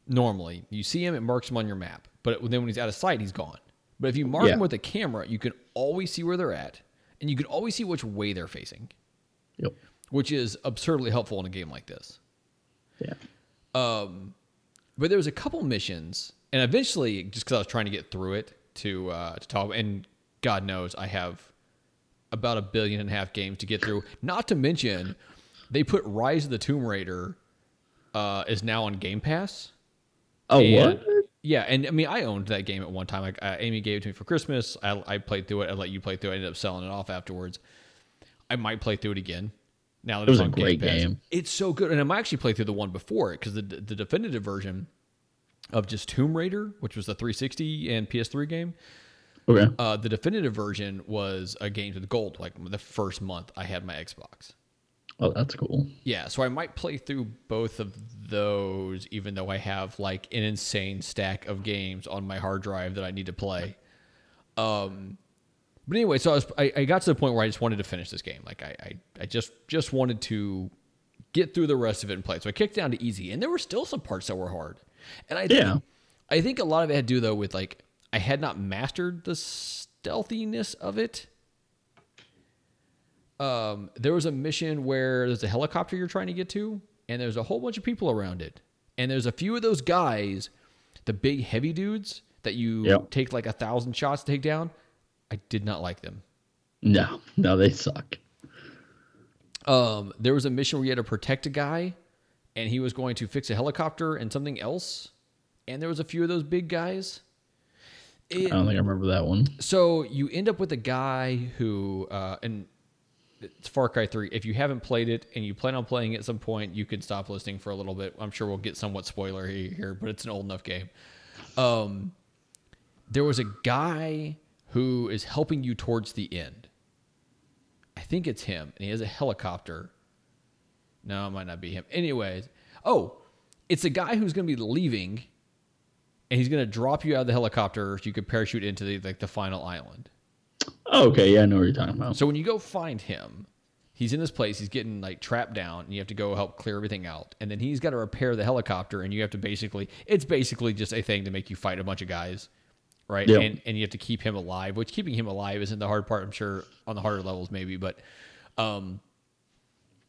normally, you see him, it marks him on your map. But then when he's out of sight, he's gone. But if you mark Yeah. him with a camera, you can always see where they're at, and you can always see which way they're facing, Yep. which is absurdly helpful in a game like this. Yeah. Um, but there was a couple missions, and eventually, just because I was trying to get through it to uh, to talk, and God knows I have about a billion and a half games to get through. Not to mention, they put Rise of the Tomb Raider uh, is now on Game Pass. Oh, And- what? Yeah, and I mean, I owned that game at one time. Like, uh, Amy gave it to me for Christmas. I, I played through it. I let you play through it. I ended up selling it off afterwards. I might play through it again. Now that It was it's a on great Game game. It's so good, and I might actually play through the one before it because the the definitive version of just Tomb Raider, which was the 360 and PS3 game, Okay. uh, the definitive version was a game with gold. Like the first month I had my Xbox. Oh, that's cool. Yeah, so I might play through both of those, even though I have like an insane stack of games on my hard drive that I need to play. Um, but anyway, so I, was, I, I got to the point where I just wanted to finish this game. Like I, I, I just just wanted to get through the rest of it and play. So I kicked down to easy, and there were still some parts that were hard. And I think, Yeah. I think a lot of it had to do though with like I had not mastered the stealthiness of it. Um, there was a mission where there's a helicopter you're trying to get to, and there's a whole bunch of people around it, and there's a few of those guys, the big heavy dudes that you Yep. take like a thousand shots to take down. I did not like them. No, no, they suck. Um, there was a mission where you had to protect a guy, and he was going to fix a helicopter and something else, and there was a few of those big guys. It, I don't think I remember that one. so you end up with a guy who, uh, and it's Far Cry 3. If you haven't played it and you plan on playing it at some point, you could stop listening for a little bit. I'm sure we'll get somewhat spoiler here, but it's an old enough game. Um, there was a guy who is helping you towards the end. I think it's him, and he has a helicopter. No, it might not be him. Anyways, oh, it's a guy who's going to be leaving, and he's going to drop you out of the helicopter so you could parachute into the like the final island. Oh, okay, yeah, I know what you're talking about. So when you go find him, he's in this place. He's getting like trapped down, and you have to go help clear everything out. And then he's got to repair the helicopter, and you have to basically it's basically just a thing to make you fight a bunch of guys, right? Yeah. And and you have to keep him alive. Which keeping him alive isn't the hard part. I'm sure on the harder levels maybe, but um.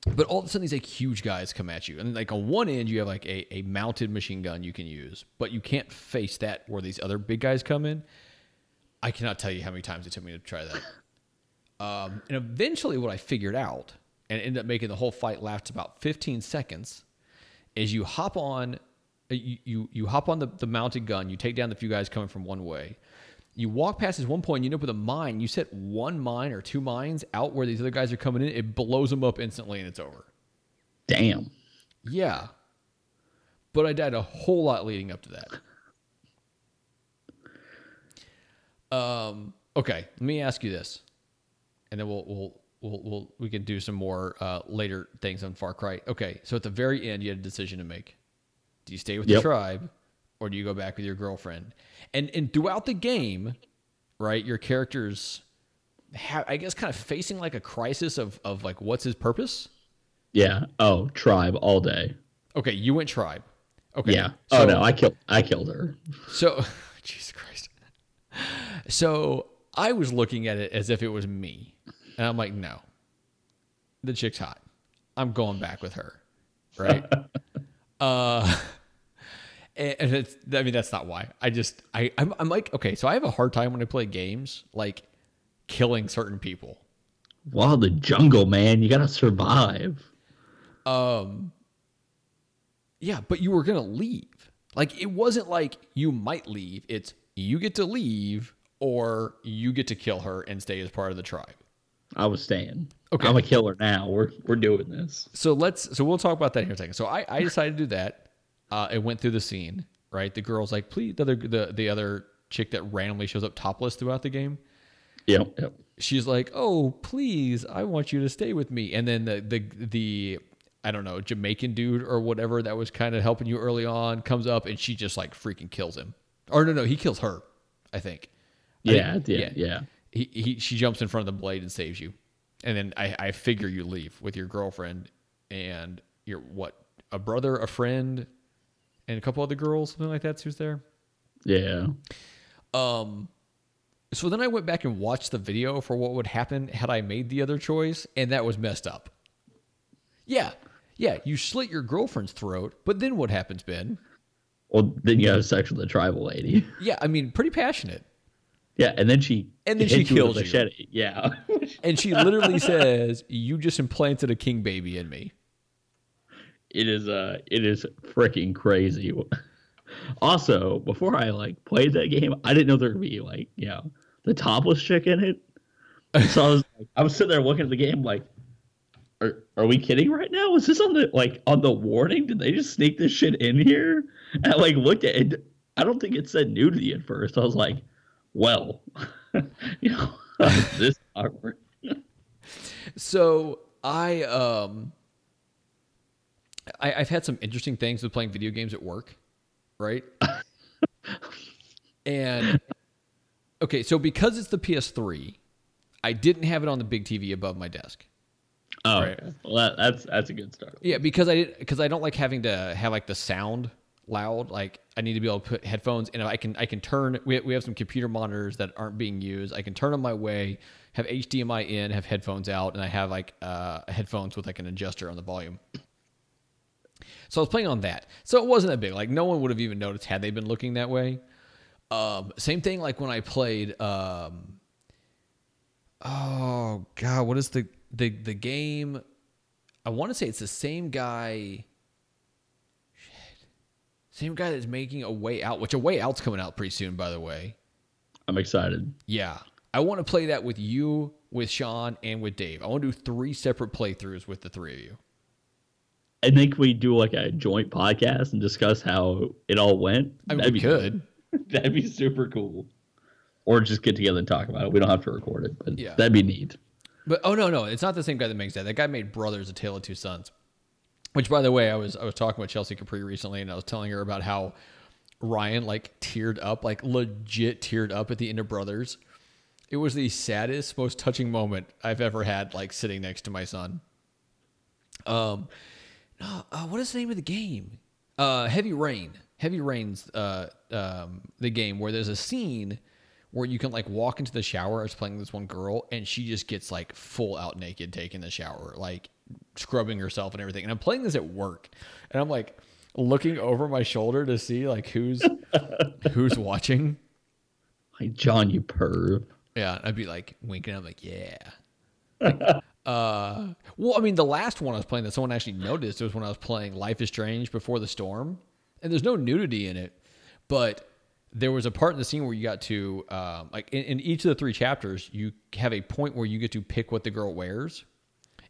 But all of a sudden, these like huge guys come at you, and like on one end, you have like a, a mounted machine gun you can use, but you can't face that where these other big guys come in. I cannot tell you how many times it took me to try that. Um, and eventually, what I figured out and ended up making the whole fight last about 15 seconds is you hop on, uh, you you, you hop on the, the mounted gun, you take down the few guys coming from one way. You walk past this one point, you end up with a mine. You set one mine or two mines out where these other guys are coming in. It blows them up instantly, and it's over. Damn. Yeah, but I died a whole lot leading up to that. Um. Okay, let me ask you this, and then we'll we'll we'll, we'll we can do some more uh, later things on Far Cry. Okay, so at the very end, you had a decision to make. Do you stay with the tribe, or do you go back with your girlfriend? And and throughout the game, right, your characters, have, I guess, kind of facing like a crisis of of like what's his purpose. Yeah. Oh, tribe all day. Okay, you went tribe. Okay. Yeah. So, oh no, I killed. I killed her. So, Jesus Christ. So I was looking at it as if it was me, and I'm like, no, the chick's hot. I'm going back with her, right? uh, and and it's. I mean, that's not why. I just. I. I'm. I'm like, okay. So I have a hard time when I play games, like killing certain people. Wow, the jungle, man. You gotta survive. Um. Yeah, but you were gonna leave. Like it wasn't like you might leave. It's you get to leave or you get to kill her and stay as part of the tribe. I was staying. Okay. I'm a killer now. We're we're doing this. So let's. So we'll talk about that here in a second. So I, I decided to do that. Uh, it went through the scene. Right. The girl's like, please. The other the the other chick that randomly shows up topless throughout the game. Yep. Yep. she's like, "Oh, please, I want you to stay with me." And then the the the I don't know Jamaican dude or whatever that was kind of helping you early on comes up and she just like freaking kills him. Or no, no, he kills her. I think. Yeah. think- Yeah. Yeah. He, he she jumps in front of the blade and saves you, and then I I figure you leave with your girlfriend and your what a brother, a friend, and a couple other girls, something like that's who's there. Yeah. Um, so then I went back and watched the video for what would happen had I made the other choice, and that was messed up. Yeah, yeah, you slit your girlfriend's throat, but then what happens, Ben? Well, then you have sex with the tribal lady. Yeah, I mean, pretty passionate. Yeah, and then she And then she kills you. machete. Yeah. And she literally says, You just implanted a king baby in me. it is uh it is freaking crazy. Also, before I like played that game, I didn't know there would be like, you know, the topless chick in it. So I was like, I was sitting there looking at the game like are, are we kidding right now? Was this on the like on the warning? Did they just sneak this shit in here? And I like looked at it. I don't think it said nudity at first. I was like, well, you know, this awkward. So I um I, I've had some interesting things with playing video games at work, right? and okay, so because it's the PS3, I didn't have it on the big TV above my desk. Oh, Right. well, that, that's that's a good start. Yeah, because I because I don't like having to have like the sound loud. Like I need to be able to put headphones, and I can I can turn. We we have some computer monitors that aren't being used. I can turn them my way, have HDMI in, have headphones out, and I have like uh, headphones with like an adjuster on the volume. So I was playing on that. So it wasn't that big. Like no one would have even noticed had they been looking that way. Um, same thing like when I played. Um, oh God, what is the the the game? I want to say it's the same guy. Same guy that's making a way out, which a way out's coming out pretty soon, by the way. I'm excited. Yeah. I want to play that with you, with Sean, and with Dave. I want to do three separate playthroughs with the three of you. I think we do like a joint podcast and discuss how it all went. I mean, That'd we be could. That'd be super cool. Or just get together and talk about it. We don't have to record it, but Yeah. that'd be neat. But oh no, no, it's not the same guy that makes that. That guy made Brothers: A Tale of Two Sons. Which, by the way, I was I was talking with Chelsea Capri recently, and I was telling her about how Ryan like teared up, like legit teared up at the end of Brothers. It was the saddest, most touching moment I've ever had, like sitting next to my son. Um, no, uh, what is the name of the game? Uh, Heavy Rain. Heavy Rain's uh, um, the game where there's a scene where you can like walk into the shower. I was playing this one girl, and she just gets like full out naked taking the shower, like scrubbing herself and everything. And I'm playing this at work, and I'm like looking over my shoulder to see like who's who's watching. Like John, you perv. Yeah, I'd be like winking. I'm like, yeah. Like, uh, well, I mean, the last one I was playing that someone actually noticed was when I was playing Life is Strange Before the Storm, and there's no nudity in it, but there was a part in the scene where you got to um, like in, in each of the three chapters, you have a point where you get to pick what the girl wears.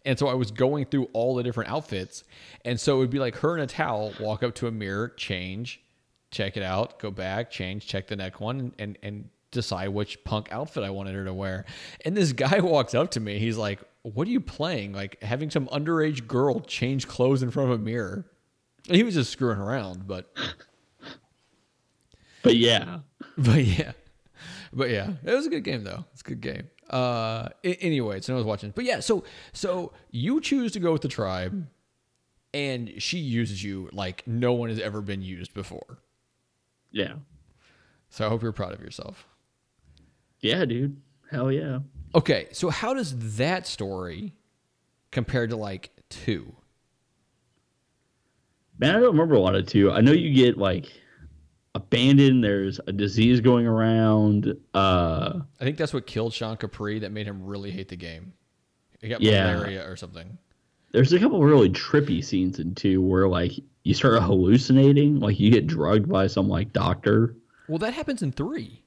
And so I was going through all the different outfits. And so it would be like her in a towel, walk up to a mirror, change, check it out, go back, change, check the next one, and, and, decide which punk outfit I wanted her to wear. And this guy walks up to me. He's like, What are you playing? Like having some underage girl change clothes in front of a mirror. And he was just screwing around, but But yeah, but yeah, but yeah, it was a good game though. It's a good game. Uh, anyway, so no one's watching, but yeah, so so you choose to go with the tribe, and she uses you like no one has ever been used before. yeah, So I hope you're proud of yourself. yeah, dude. Hell yeah. Okay, so how does that story compare to like two? Man, I don't remember a lot of two. I know you get like abandoned. There's a disease going around. Uh, I think that's what killed Sean Capri. That made him really hate the game. He got Yeah. malaria or something. there's a couple really trippy scenes in two where like you start hallucinating, like you get drugged by some like doctor. Well, that happens in three.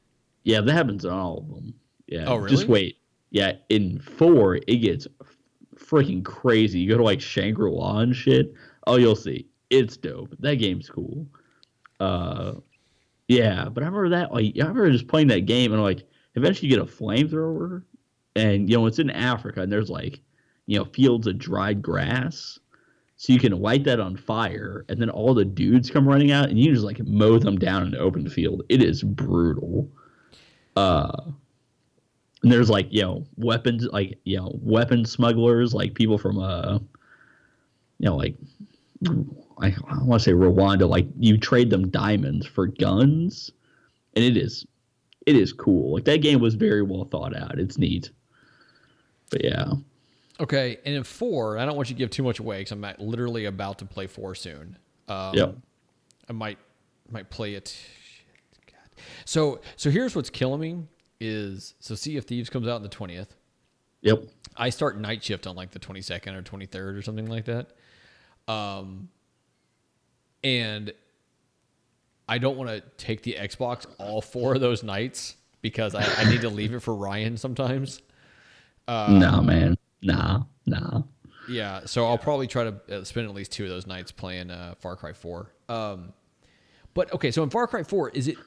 Yeah, that happens in all of them. Yeah. Oh, really? Just wait. Yeah, in four it gets freaking crazy. You go to like Shangri La and shit. Oh, you'll see. It's dope. That game's cool. Uh, yeah, but I remember that. Like, I remember just playing that game and like eventually you get a flamethrower, and you know it's in Africa and there's like you know fields of dried grass. So you can light that on fire, and then all the dudes come running out, and you just like mow them down in the open field. It is brutal. Uh, and there's like you know weapons, like you know weapon smugglers, like people from uh, you know like I, I want to say Rwanda. Like you trade them diamonds for guns, and it is it is cool. Like that game was very well thought out. It's neat. But yeah, Okay, and in four, I don't want you to give too much away because I'm literally about to play four soon. Um, Yep. I might might play it. God. So so here's what's killing me is so Sea of Thieves comes out on the twentieth. yep, I start night shift on like the twenty second or twenty third or something like that. Um, and I don't want to take the Xbox all four of those nights because I, I need to leave it for Ryan sometimes. No, man, No, no. Yeah, so I'll probably try to uh, spend at least two of those nights playing uh, Far Cry 4. Um, but okay, so in Far Cry 4, is it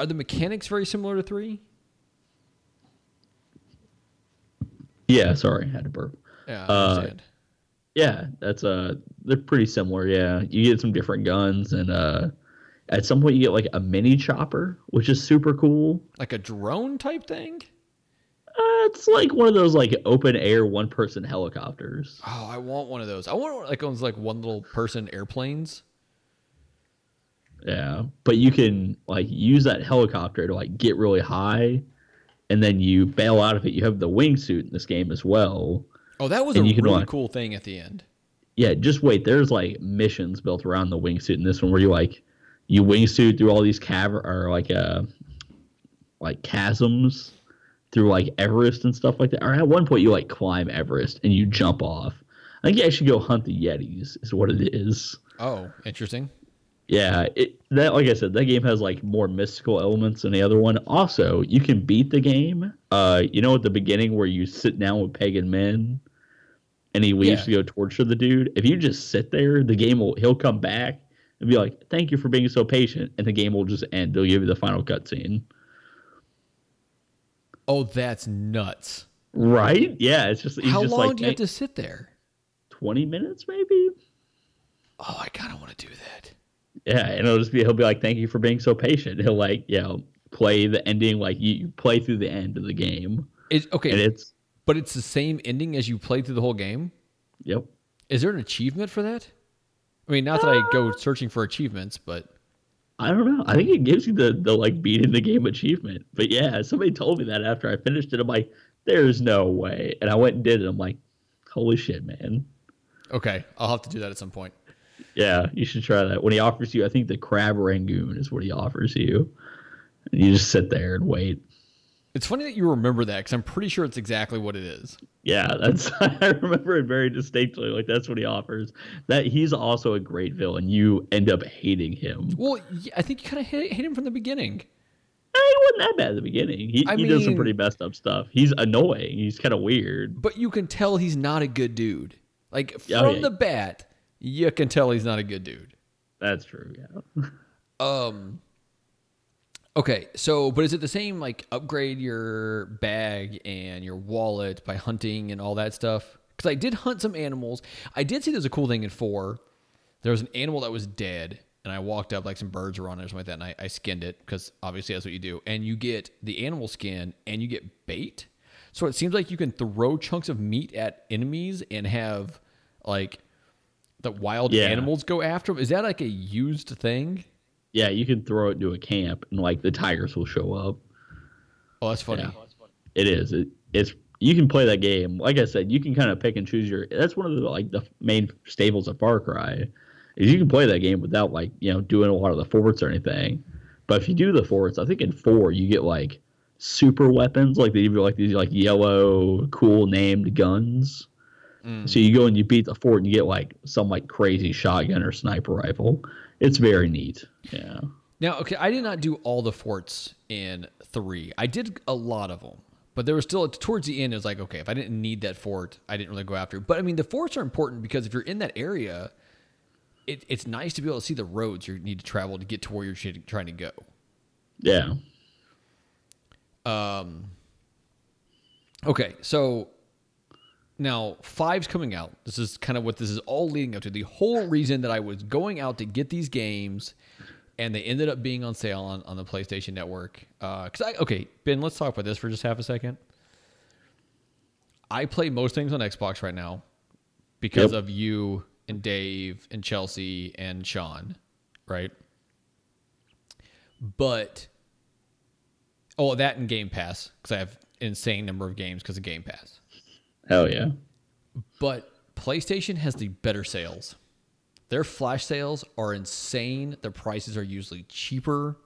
are the mechanics very similar to 3? Yeah, sorry, I had to burp. Yeah, I Uh, understand. Yeah, that's uh they're pretty similar, yeah. You get some different guns and uh at some point you get like a mini chopper, which is super cool. like a drone type thing? Uh, it's like one of those like open air one person helicopters. Oh, I want one of those. I want like those like one little person airplanes. Yeah. But you can like use that helicopter to like get really high and then you bail out of it. You have the wingsuit in this game as well. Oh, that was And a really like- cool thing at the end. Yeah, just wait. There's like missions built around the wingsuit in this one where you like you wingsuit through all these cavern or like uh like chasms through like Everest and stuff like that. Or at one point you like climb Everest and you jump off. I think you actually go hunt the Yetis is what it is. Oh, interesting. Yeah, it, that like I said, that game has like more mystical elements than the other one. Also, you can beat the game. Uh, you know, at the beginning where you sit down with Pagan Min, and he leaves Yeah. to go torture the dude. If you just sit there, the game will he'll come back and be like, "Thank you for being so patient," and the game will just end. They'll give you the final cutscene. Oh, that's nuts. Right? Yeah, it's just How just long like do you have to sit there? twenty minutes maybe. Oh, I kind of want to do that. Yeah, and it'll just be he'll be like, "Thank you for being so patient." He'll like, you know, play the ending like you, you play through the end of the game, It's, okay, and it's but it's the same ending as you play through the whole game. yep. Is there an achievement for that? I mean, not that I go uh, searching for achievements, but I don't know. I think it gives you the the like beating the game achievement. But yeah, somebody told me that after I finished it. I'm like, "There's no way," and I went and did it. I'm like, "Holy shit, man!" okay, I'll have to do that at some point. Yeah, you should try that. When he offers you, I think the crab rangoon is what he offers you. And you just sit there and wait. It's funny that you remember that because I'm pretty sure it's exactly what it is. Yeah, that's I remember it very distinctly. Like that's what he offers. That he's also a great villain. You end up hating him. Well, yeah, I think you kind of hate, hate him from the beginning. Eh, He wasn't that bad at the beginning. He, I he does some pretty messed up stuff. He's annoying. He's kind of weird. But you can tell he's not a good dude. Like from Oh, yeah. the bat, you can tell he's not a good dude. That's true. Yeah. Um. Okay, so but is it the same? Like upgrade your bag and your wallet by hunting and all that stuff? Because I did hunt some animals. I did see there's a cool thing in four. There was an animal that was dead, and I walked up like some birds were on it or something like that, and I, I skinned it because obviously that's what you do. And you get the animal skin and you get bait. So it seems like you can throw chunks of meat at enemies and have like the wild Yeah. animals go after them. Is that like a used thing? Yeah, you can throw it into a camp and like the tigers will show up. Oh, that's funny. Yeah. It is. It, it's you can play that game. Like I said, you can kind of pick and choose your. That's one of the like the main staples of Far Cry, is you can play that game without like you know doing a lot of the forts or anything. But if you do the forts, I think in four you get like super weapons, like they give you like these like yellow cool named guns. Mm. So you go and you beat the fort and you get like some like crazy shotgun or sniper rifle. It's very neat. Yeah. Now, okay, I did not do all the forts in three. I did a lot of them, but there was still towards the end. It was like, okay, if I didn't need that fort, I didn't really go after. it. But I mean, the forts are important because if you're in that area, it, it's nice to be able to see the roads you need to travel to get to where you're trying to go. Yeah. Um, okay, so now five's coming out. This is kind of what this is all leading up to. The whole reason that I was going out to get these games, and they ended up being on sale on, on the PlayStation Network. Uh, because I okay, Ben, let's talk about this for just half a second. I play most things on Xbox right now because Yep. of you and Dave and Chelsea and Sean, right? But oh, that and Game Pass because I have insane number of games because of Game Pass. Hell yeah. But PlayStation has the better sales. Their flash sales are insane. Their prices are usually cheaper.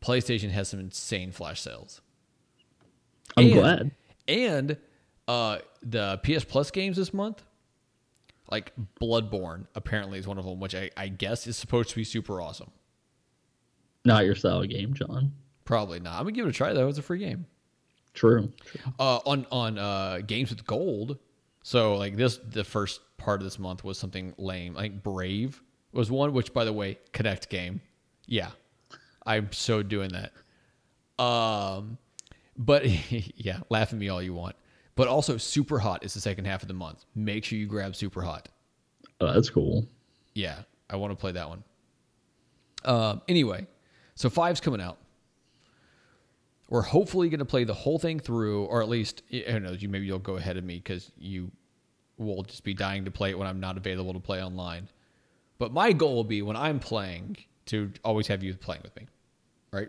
PlayStation has some insane flash sales. I'm And- glad. And uh, the PS Plus games this month, like Bloodborne, apparently is one of them, which I, I guess is supposed to be super awesome. Not your style of game, John. Probably not. I'm gonna give it a try though. It's a free game. True. True. uh, on on uh, games with gold. So like this, the first part of this month was something lame. I think Brave was one, which by the way, Kinect game. Yeah, I'm so doing that. Um, but yeah, laugh at me all you want. But also, Super Hot is the second half of the month. Make sure you grab Super Hot. Oh, that's cool. Yeah, I want to play that one. Um, anyway, so five's coming out. We're hopefully going to play the whole thing through, or at least I don't know. You maybe you'll go ahead of me because you will just be dying to play it when I'm not available to play online. But my goal will be when I'm playing to always have you playing with me, right?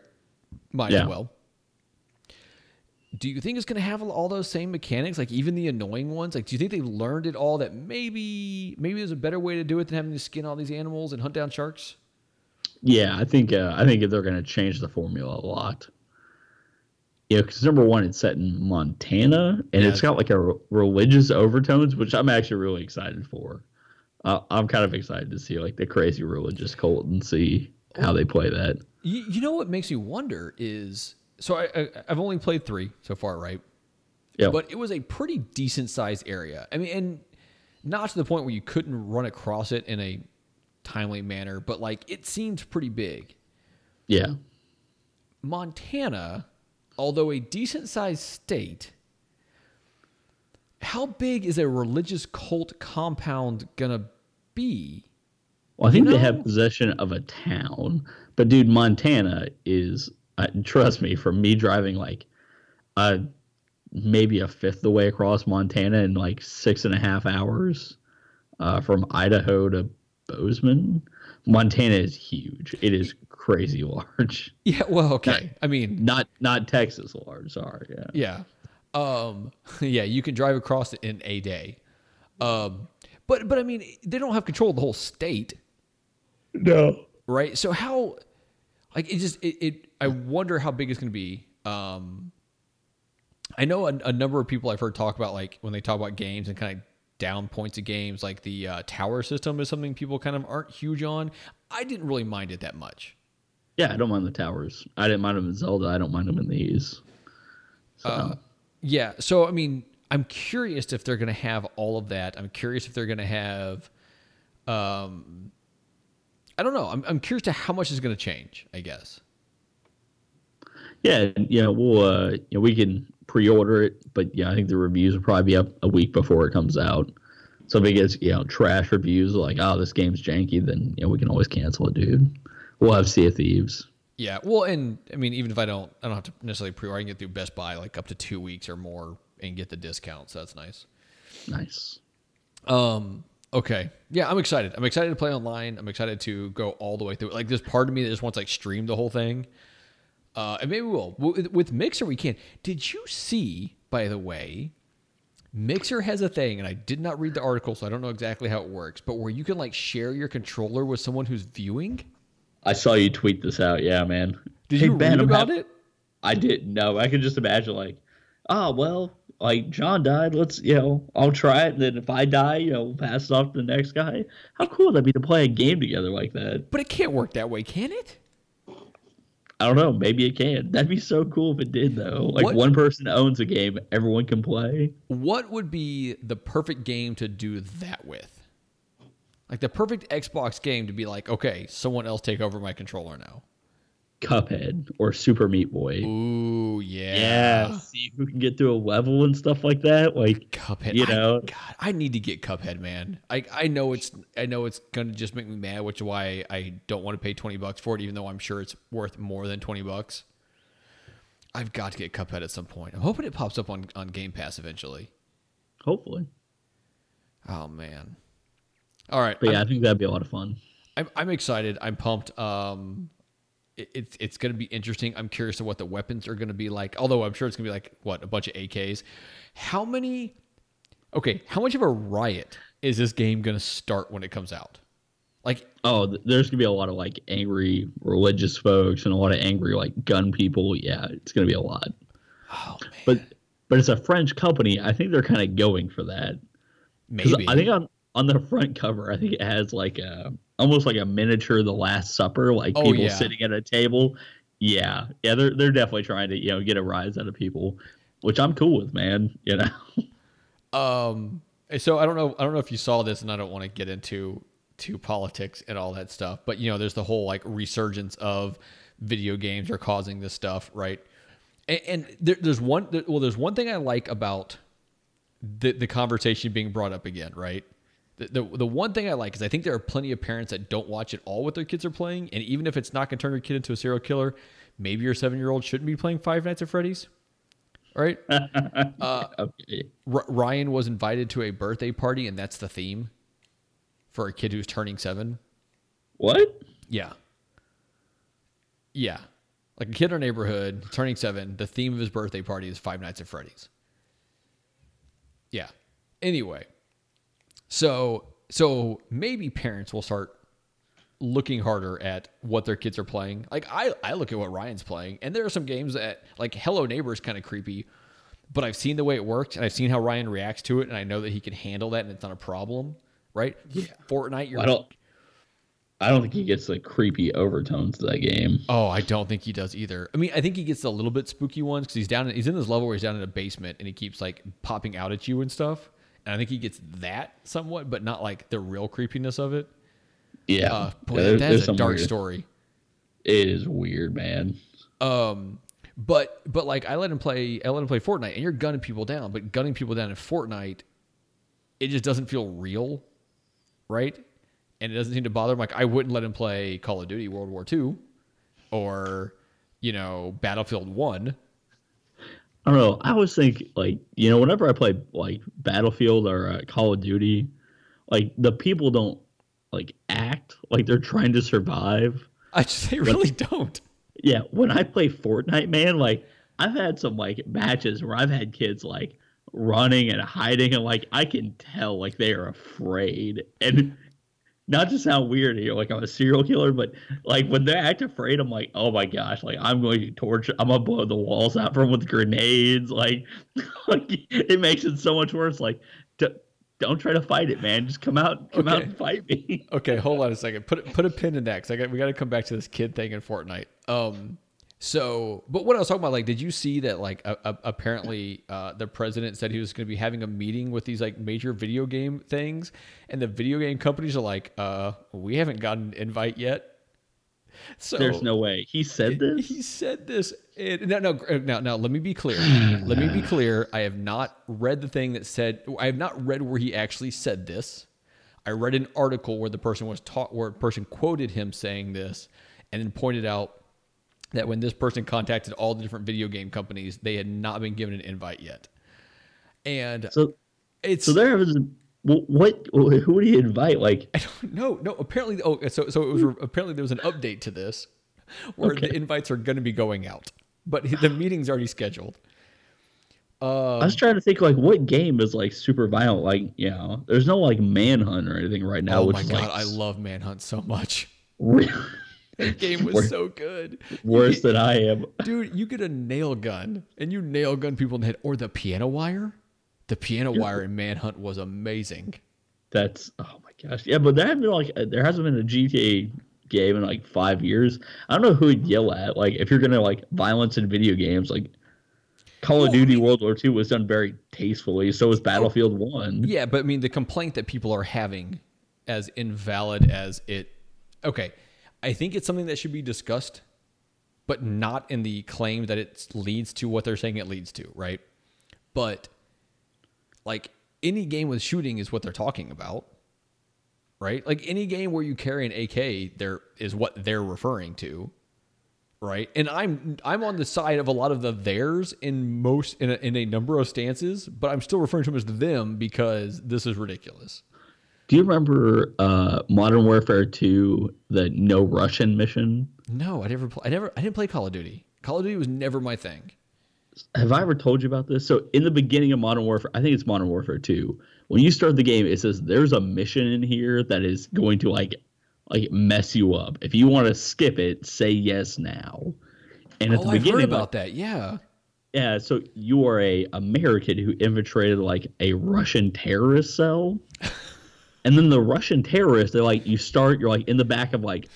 Might Yeah. as well. Do you think it's going to have all those same mechanics, like even the annoying ones? Like, do you think they learned it all? That maybe maybe there's a better way to do it than having to skin all these animals and hunt down sharks. Yeah, I think uh, I think they're going to change the formula a lot. Yeah, because number one, it's set in Montana, and Yeah. it's got like a re- religious overtones, which I'm actually really excited for. I, I'm kind of excited to see like the crazy religious cult and see how they play that. You, you know what makes me wonder is so I, I I've only played three so far, right? Yeah, But it was a pretty decent sized area. I mean, and not to the point where you couldn't run across it in a timely manner, but like it seemed pretty big. yeah. Montana, although a decent sized state, how big is a religious cult compound gonna be? Well, I think they know- have possession of a town, but dude, Montana is. Uh, trust me, from me driving like, uh, maybe a fifth the way across Montana in like six and a half hours, uh, from Idaho to Bozeman, Montana is huge. It is crazy large. Yeah, well, okay. I mean, Not not Texas large. Sorry. Yeah. yeah. Um, yeah, you can drive across it in a day. Um, but but I mean, they don't have control of the whole state. No. right? So how, like, it just it, it I wonder how big it's going to be. Um, I know a, a number of people I've heard talk about like when they talk about games and kind of down points of games, like the uh, tower system is something people kind of aren't huge on. I didn't really mind it that much. Yeah, I don't mind the towers. I didn't mind them in Zelda. I don't mind them in these. So, Yeah. So I mean, I'm curious if they're going to have all of that. I'm curious if they're going to have. Um, I don't know. I'm I'm curious to how much is going to change. I guess. yeah, yeah, we'll uh, you know, we can pre-order it, but yeah, I think the reviews will probably be up a week before it comes out. So if it gets you know trash reviews like oh this game's janky, then you know we can always cancel it, dude. We'll have Sea of Thieves. Yeah, well, and I mean, even if I don't, I don't have to necessarily pre-order. I can get through Best Buy like up to two weeks or more and get the discount. So that's nice. Nice. Um, okay, yeah, I'm excited. I'm excited to play online. I'm excited to go all the way through. Like, there's part of me that just wants to, like stream the whole thing. Uh, and maybe we will with, with Mixer. We can. Did you see, by the way? Mixer has a thing, and I did not read the article, so I don't know exactly how it works. But where you can like share your controller with someone who's viewing. I saw you tweet this out. Yeah, man. Did Hey, you Ben, read I'm about hap- it? I didn't know. I could just imagine like, oh well, like John died. Let's you know, I'll try it. And then if I die, you know, we'll pass it off to the next guy. How cool would that be to play a game together like that? But it can't work that way, can it? I don't know. Maybe it can. That'd be so cool if it did, though. Like What- one person owns a game, everyone can play. What would be the perfect game to do that with? Like the perfect Xbox game to be like, okay, someone else take over my controller now. Cuphead or Super Meat Boy. Ooh, yeah. Yeah. See who can get through a level and stuff like that. Like, Cuphead. You I- know. God, I need to get Cuphead, man. I I know it's I know it's gonna just make me mad, which is why I don't want to pay twenty bucks for it, even though I'm sure it's worth more than twenty bucks. I've got to get Cuphead at some point. I'm hoping it pops up on, on Game Pass eventually. hopefully. Oh man. All right. But I'm- yeah, I think that'd be a lot of fun. I'm, I'm excited. I'm pumped. Um, it, it's it's going to be interesting. I'm curious to what the weapons are going to be like. Although I'm sure it's going to be like what a bunch of AKs. How many? Okay, how much of a riot is this game going to start when it comes out? Like, Oh, there's gonna be a lot of like angry religious folks and a lot of angry like gun people. Yeah, it's gonna be a lot. oh man, But but it's a French company. I think they're kind of going for that. maybe. I think on on the front cover, I think it has like a almost like a miniature The Last Supper, like Oh, people yeah. sitting at a table. Yeah, yeah, they're they're definitely trying to you know get a rise out of people, which I'm cool with, man. You know, Um, so I don't know. I don't know if you saw this, and I don't want to get into to politics and all that stuff. But you know, there's the whole like resurgence of video games are causing this stuff, right? And, and there, there's one. Well, there's one thing I like about the the conversation being brought up again, right? The, the, the one thing I like is I think there are plenty of parents that don't watch it all what their kids are playing, and even if it's not going to turn your kid into a serial killer, maybe your seven year old shouldn't be playing Five Nights at Freddy's, right? okay. R- Ryan was invited to a birthday party, and that's the theme for a kid who's turning seven. What? Yeah. Yeah. Like a kid in our neighborhood turning seven, the theme of his birthday party is Five Nights at Freddy's. Yeah. Anyway, so so maybe parents will start looking harder at what their kids are playing. Like I, I look at what Ryan's playing, and there are some games that like Hello Neighbor is kind of creepy, but I've seen the way it works, and I've seen how Ryan reacts to it, and I know that he can handle that, and it's not a problem. right? Yeah. Fortnite, you're I don't. I don't think he gets the creepy overtones to that game. Oh, I don't think he does either. I mean, I think he gets a little bit spooky ones because he's down. In, he's in this level where he's down in a basement and he keeps like popping out at you and stuff. I think he gets that somewhat, but not like the real creepiness of it. Yeah, Uh, boy, Yeah, there- that there's is a dark weird- story. It is weird, man. Um, but but like I let him play. I let him play Fortnite, and you're gunning people down. But gunning people down in Fortnite, it just doesn't feel real, right? And it doesn't seem to bother him. Like I wouldn't let him play Call of Duty World War II, or you know Battlefield One. I don't know. I always think like you know whenever I play like Battlefield or uh, Call of Duty, like the people don't like act like they're trying to survive. I just they really don't. Yeah, when I play Fortnite, man, like I've had some like matches where I've had kids like running and hiding, and like I can tell like they are afraid. And not to sound weird here, like I'm a serial killer, but like when they act afraid, I'm like, oh my gosh, like I'm going to torture, I'm gonna blow the walls out from with grenades. Like, like it makes it so much worse. Like, d- don't try to fight it, man. Just come out, come out and fight me. Okay, hold on a second. Put put a pin in that because I got we got to come back to this kid thing in Fortnite. Um, so but what I was talking about, like, did you see that? Like, uh, uh, apparently, uh, the president said he was going to be having a meeting with these like major video game things, and the video game companies are like, uh, we haven't gotten an invite yet. So There's no way he said this. He said this. It, no, no, now, now, let me be clear. let me be clear. I have not read the thing that said. I have not read where he actually said this. I read an article where the person was taught, where a person quoted him saying this, and then pointed out that when this person contacted all the different video game companies, they had not been given an invite yet. And So, it's so there was what? Who would you invite? Like, I don't know. No, apparently, oh, so so it was apparently there was an update to this where Okay. the invites are going to be going out, but the meeting's already scheduled. Uh, I was trying to think like what game is like super violent. Like, you know, there's no like manhunt or anything right now. oh my god, like, I love Manhunt so much. re- That game was Worse- so good, worse than I am. dude. You get a nail gun and you nail gun people in the head, or the piano wire. The piano wire in Manhunt was amazing. That's oh my gosh, yeah. But there haven't been like there hasn't been a GTA game in like five years. I don't know who would yell at. Like, if you're gonna like violence in video games, like Call Well, of I Duty mean- World War II was done very tastefully. So was Battlefield One. Yeah, but I mean the complaint that people are having as invalid as it okay, I think it's something that should be discussed, but not in the claim that it leads to what they're saying it leads to, right? But like any game with shooting is what they're talking about. Right? Like any game where you carry an AK there is what they're referring to. Right? And I'm I'm on the side of a lot of the theirs in most in a, in a number of stances, but I'm still referring to them as them because this is ridiculous. Do you remember uh, Modern Warfare Two, the No Russian mission? No, I never I never I didn't play Call of Duty. Call of Duty was never my thing. Have I ever told you about this? So in the beginning of Modern Warfare, I think it's Modern Warfare 2. When you start the game, it says there's a mission in here that is going to like like mess you up. If you want to skip it, say yes now. And at oh, the I've beginning heard about that. Yeah. yeah, so you are a American who infiltrated like a Russian terrorist cell. and then the Russian terrorists, they're like you start, you're like in the back of like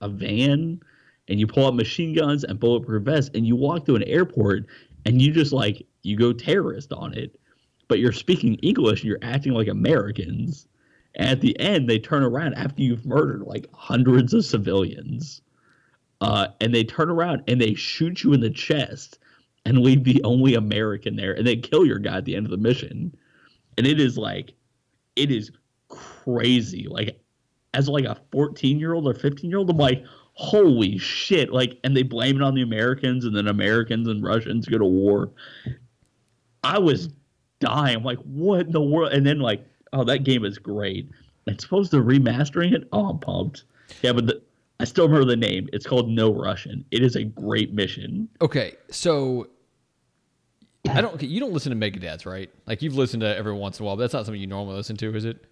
a van and you pull out machine guns and bulletproof vests and you walk through an airport and you just like you go terrorist on it. But you're speaking English and you're acting like Americans. And at the end, they turn around after you've murdered like hundreds of civilians. Uh, and they turn around and they shoot you in the chest and leave the only American there, and they kill your guy at the end of the mission. And it is like, it is crazy. Like, as like a 14 year old or 15 year old, I'm like, holy shit! Like, and they blame it on the Americans, and then Americans and Russians go to war. I was dying. I'm like, what in the world? And then like, oh, that game is great. It's supposed to remastering it. Oh, I'm pumped. Yeah, but the, I still remember the name. It's called No Russian. It is a great mission. Okay, so I don't. You don't listen to Megadads, right? Like you've listened to every once in a while, but that's not something you normally listen to, is it?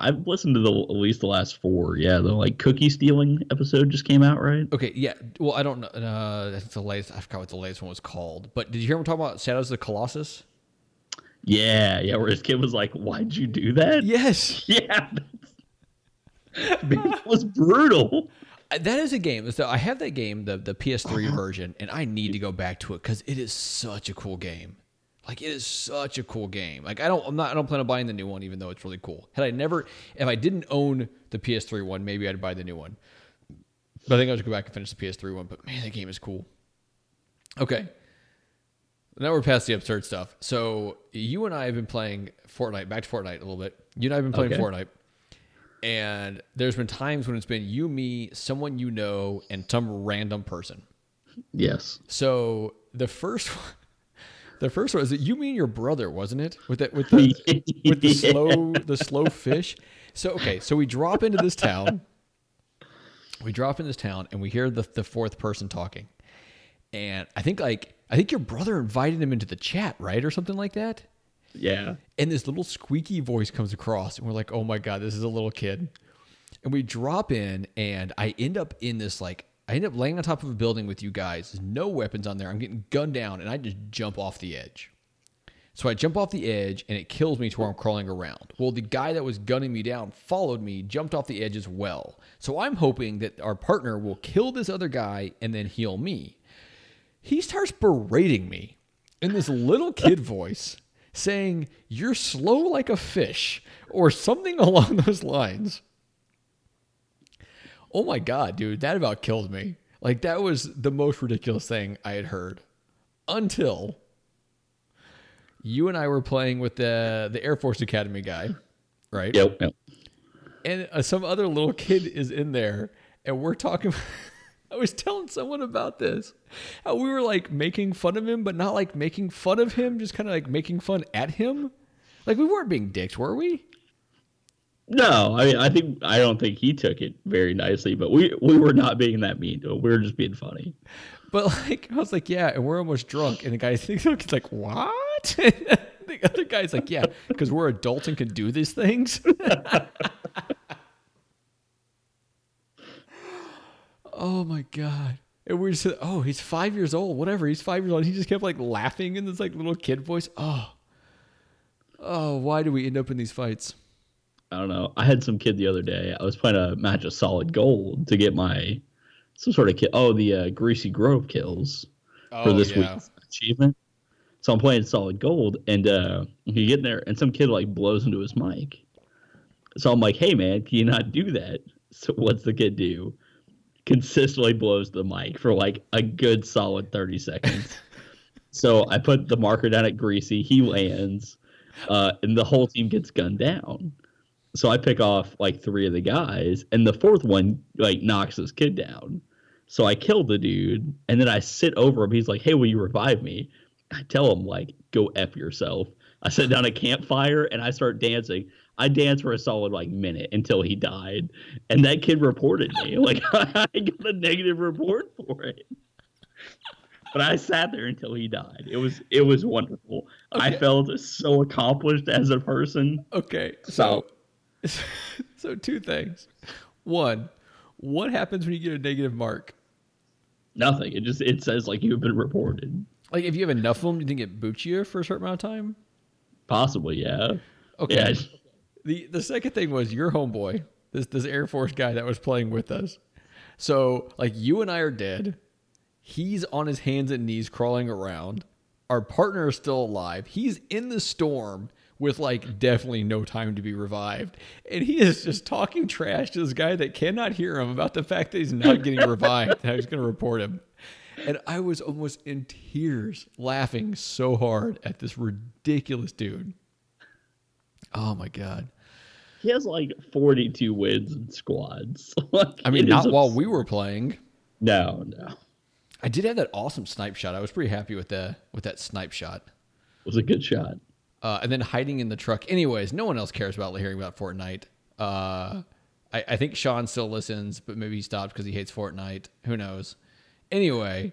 I've listened to the at least the last four. Yeah, the like cookie stealing episode just came out, right? Okay, yeah. Well, I don't know. Uh, that's the latest. I forgot what the latest one was called. But did you hear him talk about Shadows of the Colossus? Yeah, yeah. Where his kid was like, "Why'd you do that?" Yes. Yeah, it was brutal. Uh, That is a game. So I have that game, the the PS3 version, and I need to go back to it because it is such a cool game. Like it is such a cool game. Like I don't, I'm not, I don't plan on buying the new one, even though it's really cool. Had I never, if I didn't own the PS3 one, maybe I'd buy the new one. But I think I'll just go back and finish the PS3 one. But man, that game is cool. Okay. Now we're past the absurd stuff. So you and I have been playing Fortnite. Back to Fortnite a little bit. You and I have been playing Okay. Fortnite, and there's been times when it's been you, me, someone you know, and some random person. Yes. So the first one, the first one was it you, mean your brother, wasn't it? With that, with the with the Yeah. slow the slow fish. So okay, so we drop into this town. We drop in this town and we hear the the fourth person talking. And I think like I think your brother invited him into the chat, right? Or something like that. Yeah. And this little squeaky voice comes across, and we're like, oh my God, this is a little kid. And we drop in, and I end up in this like, I end up laying on top of a building with you guys. There's no weapons on there. I'm getting gunned down, and I just jump off the edge. So I jump off the edge, and it kills me to where I'm crawling around. Well, the guy that was gunning me down followed me, jumped off the edge as well. So I'm hoping that our partner will kill this other guy and then heal me he starts berating me in this little kid voice saying you're slow like a fish or something along those lines oh my god dude that about killed me like that was the most ridiculous thing i had heard until you and i were playing with the the air force academy guy right Yep. yep. and uh, some other little kid is in there and we're talking i was telling someone about this how we were like making fun of him but not like making fun of him just kind of like making fun at him like we weren't being dicks were we No, I mean, I think I don't think he took it very nicely, but we we were not being that mean to him. We were just being funny. but like i was like yeah and we're almost drunk and the guy thinks like what? The other guy's like yeah because we're adults and can do these things. Oh my god. And we're just oh he's five years old whatever he's five years old he just kept like laughing in this like little kid voice. Oh. Oh why do we end up in these fights I don't know. I had some kid the other day. I was playing a match of solid gold to get my some sort of kill. Oh, the uh, greasy grove kills for this week's achievement. So I'm playing solid gold, and uh, you get in there, and some kid like blows into his mic. So I'm like, "Hey man, can you not do that?" So what's the kid do? Consistently blows the mic for like a good solid 30 seconds. so I put the marker down at greasy. He lands, uh, and the whole team gets gunned down. So I pick off like three of the guys, and the fourth one like knocks this kid down. So I kill the dude, and then I sit over him. He's like, "Hey, will you revive me?" I tell him like, "Go f yourself." I sit down a campfire and I start dancing. I danced for a solid like minute until he died, and that kid reported me. Like I got a negative report for it. But I sat there until he died. It was it was wonderful. I felt so accomplished as a person. okay so so two things one what happens when you get a negative mark Nothing. It just it says like you've been reported. Like if you have enough of them, you think it boots you for a certain amount of time? Possibly, yeah. Okay. Yeah. The the second thing was your homeboy, this this Air Force guy that was playing with us. So like you and I are dead. He's on his hands and knees crawling around. Our partner is still alive. He's in the storm with like definitely no time to be revived. And he is just talking trash to this guy that cannot hear him about the fact that he's not getting revived. and how he's going to report him. And I was almost in tears laughing so hard at this ridiculous dude. Oh my god. He has like 42 wins in squads. Like, I mean, not while abs- we were playing. No, no. I did have that awesome snipe shot. I was pretty happy with the with that snipe shot. It was a good shot. Uh, and then hiding in the truck. Anyways, no one else cares about hearing about Fortnite. Uh, I, I think Sean still listens, but maybe he stopped because he hates Fortnite. Who knows? Anyway,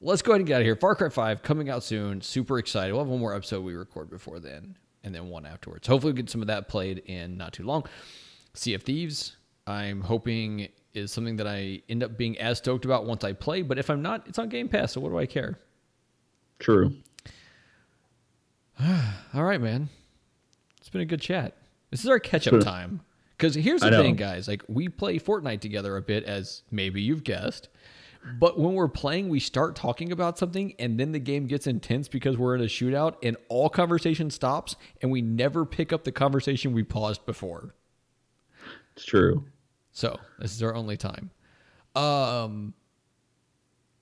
let's go ahead and get out of here. Far Cry 5 coming out soon. Super excited. We'll have one more episode we record before then, and then one afterwards. Hopefully, we'll get some of that played in not too long. Sea of Thieves, I'm hoping is something that I end up being as stoked about once I play. But if I'm not, it's on Game Pass, so what do I care? True. All right, man. It's been a good chat. This is our catch up time. Because here's the thing, guys. Like we play Fortnite together a bit, as maybe you've guessed. But when we're playing, we start talking about something, and then the game gets intense because we're in a shootout, and all conversation stops, and we never pick up the conversation we paused before. It's true. So this is our only time. Um.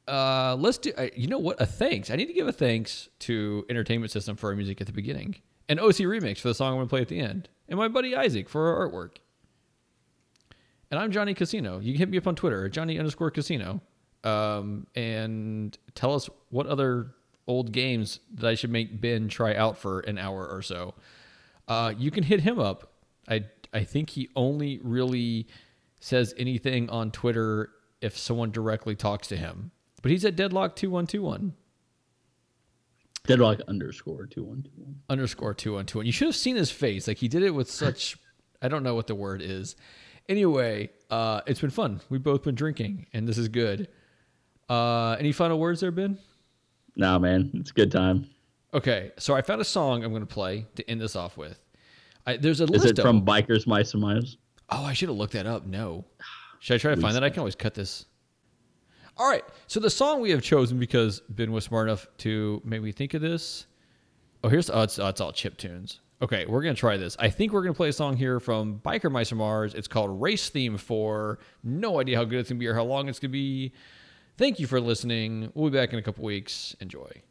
Uh, let's do. Uh, you know what? A thanks. I need to give a thanks to Entertainment System for our music at the beginning, and OC Remix for the song I'm to play at the end, and my buddy Isaac for our artwork. And I'm Johnny Casino. You can hit me up on Twitter Johnny underscore Casino, um, and tell us what other old games that I should make Ben try out for an hour or so. Uh, you can hit him up. I I think he only really says anything on Twitter if someone directly talks to him. But he's at deadlock two one two one Deadlock underscore two one two one. underscore two one two one. You should have seen his face. Like he did it with such I don't know what the word is. Anyway, uh, it's been fun. We've both been drinking, and this is good. Uh, any final words there, Ben? Nah, man, it's a good time. Okay, so I found a song I'm going to play to end this off with. I, there's a Is list it of from Bikers Mice and Mice? Oh, I should have looked that up. No. Should I try to find that? I can always cut this. All right. So the song we have chosen because Ben was smart enough to make me think of this. Oh, here's oh, it's, oh, it's all chip tunes. Okay, we're gonna try this. I think we're gonna play a song here from Biker and Mars. It's called Race Theme Four. No idea how good it's gonna be or how long it's gonna be. Thank you for listening. We'll be back in a couple weeks. Enjoy.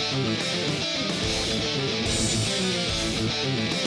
Thank you.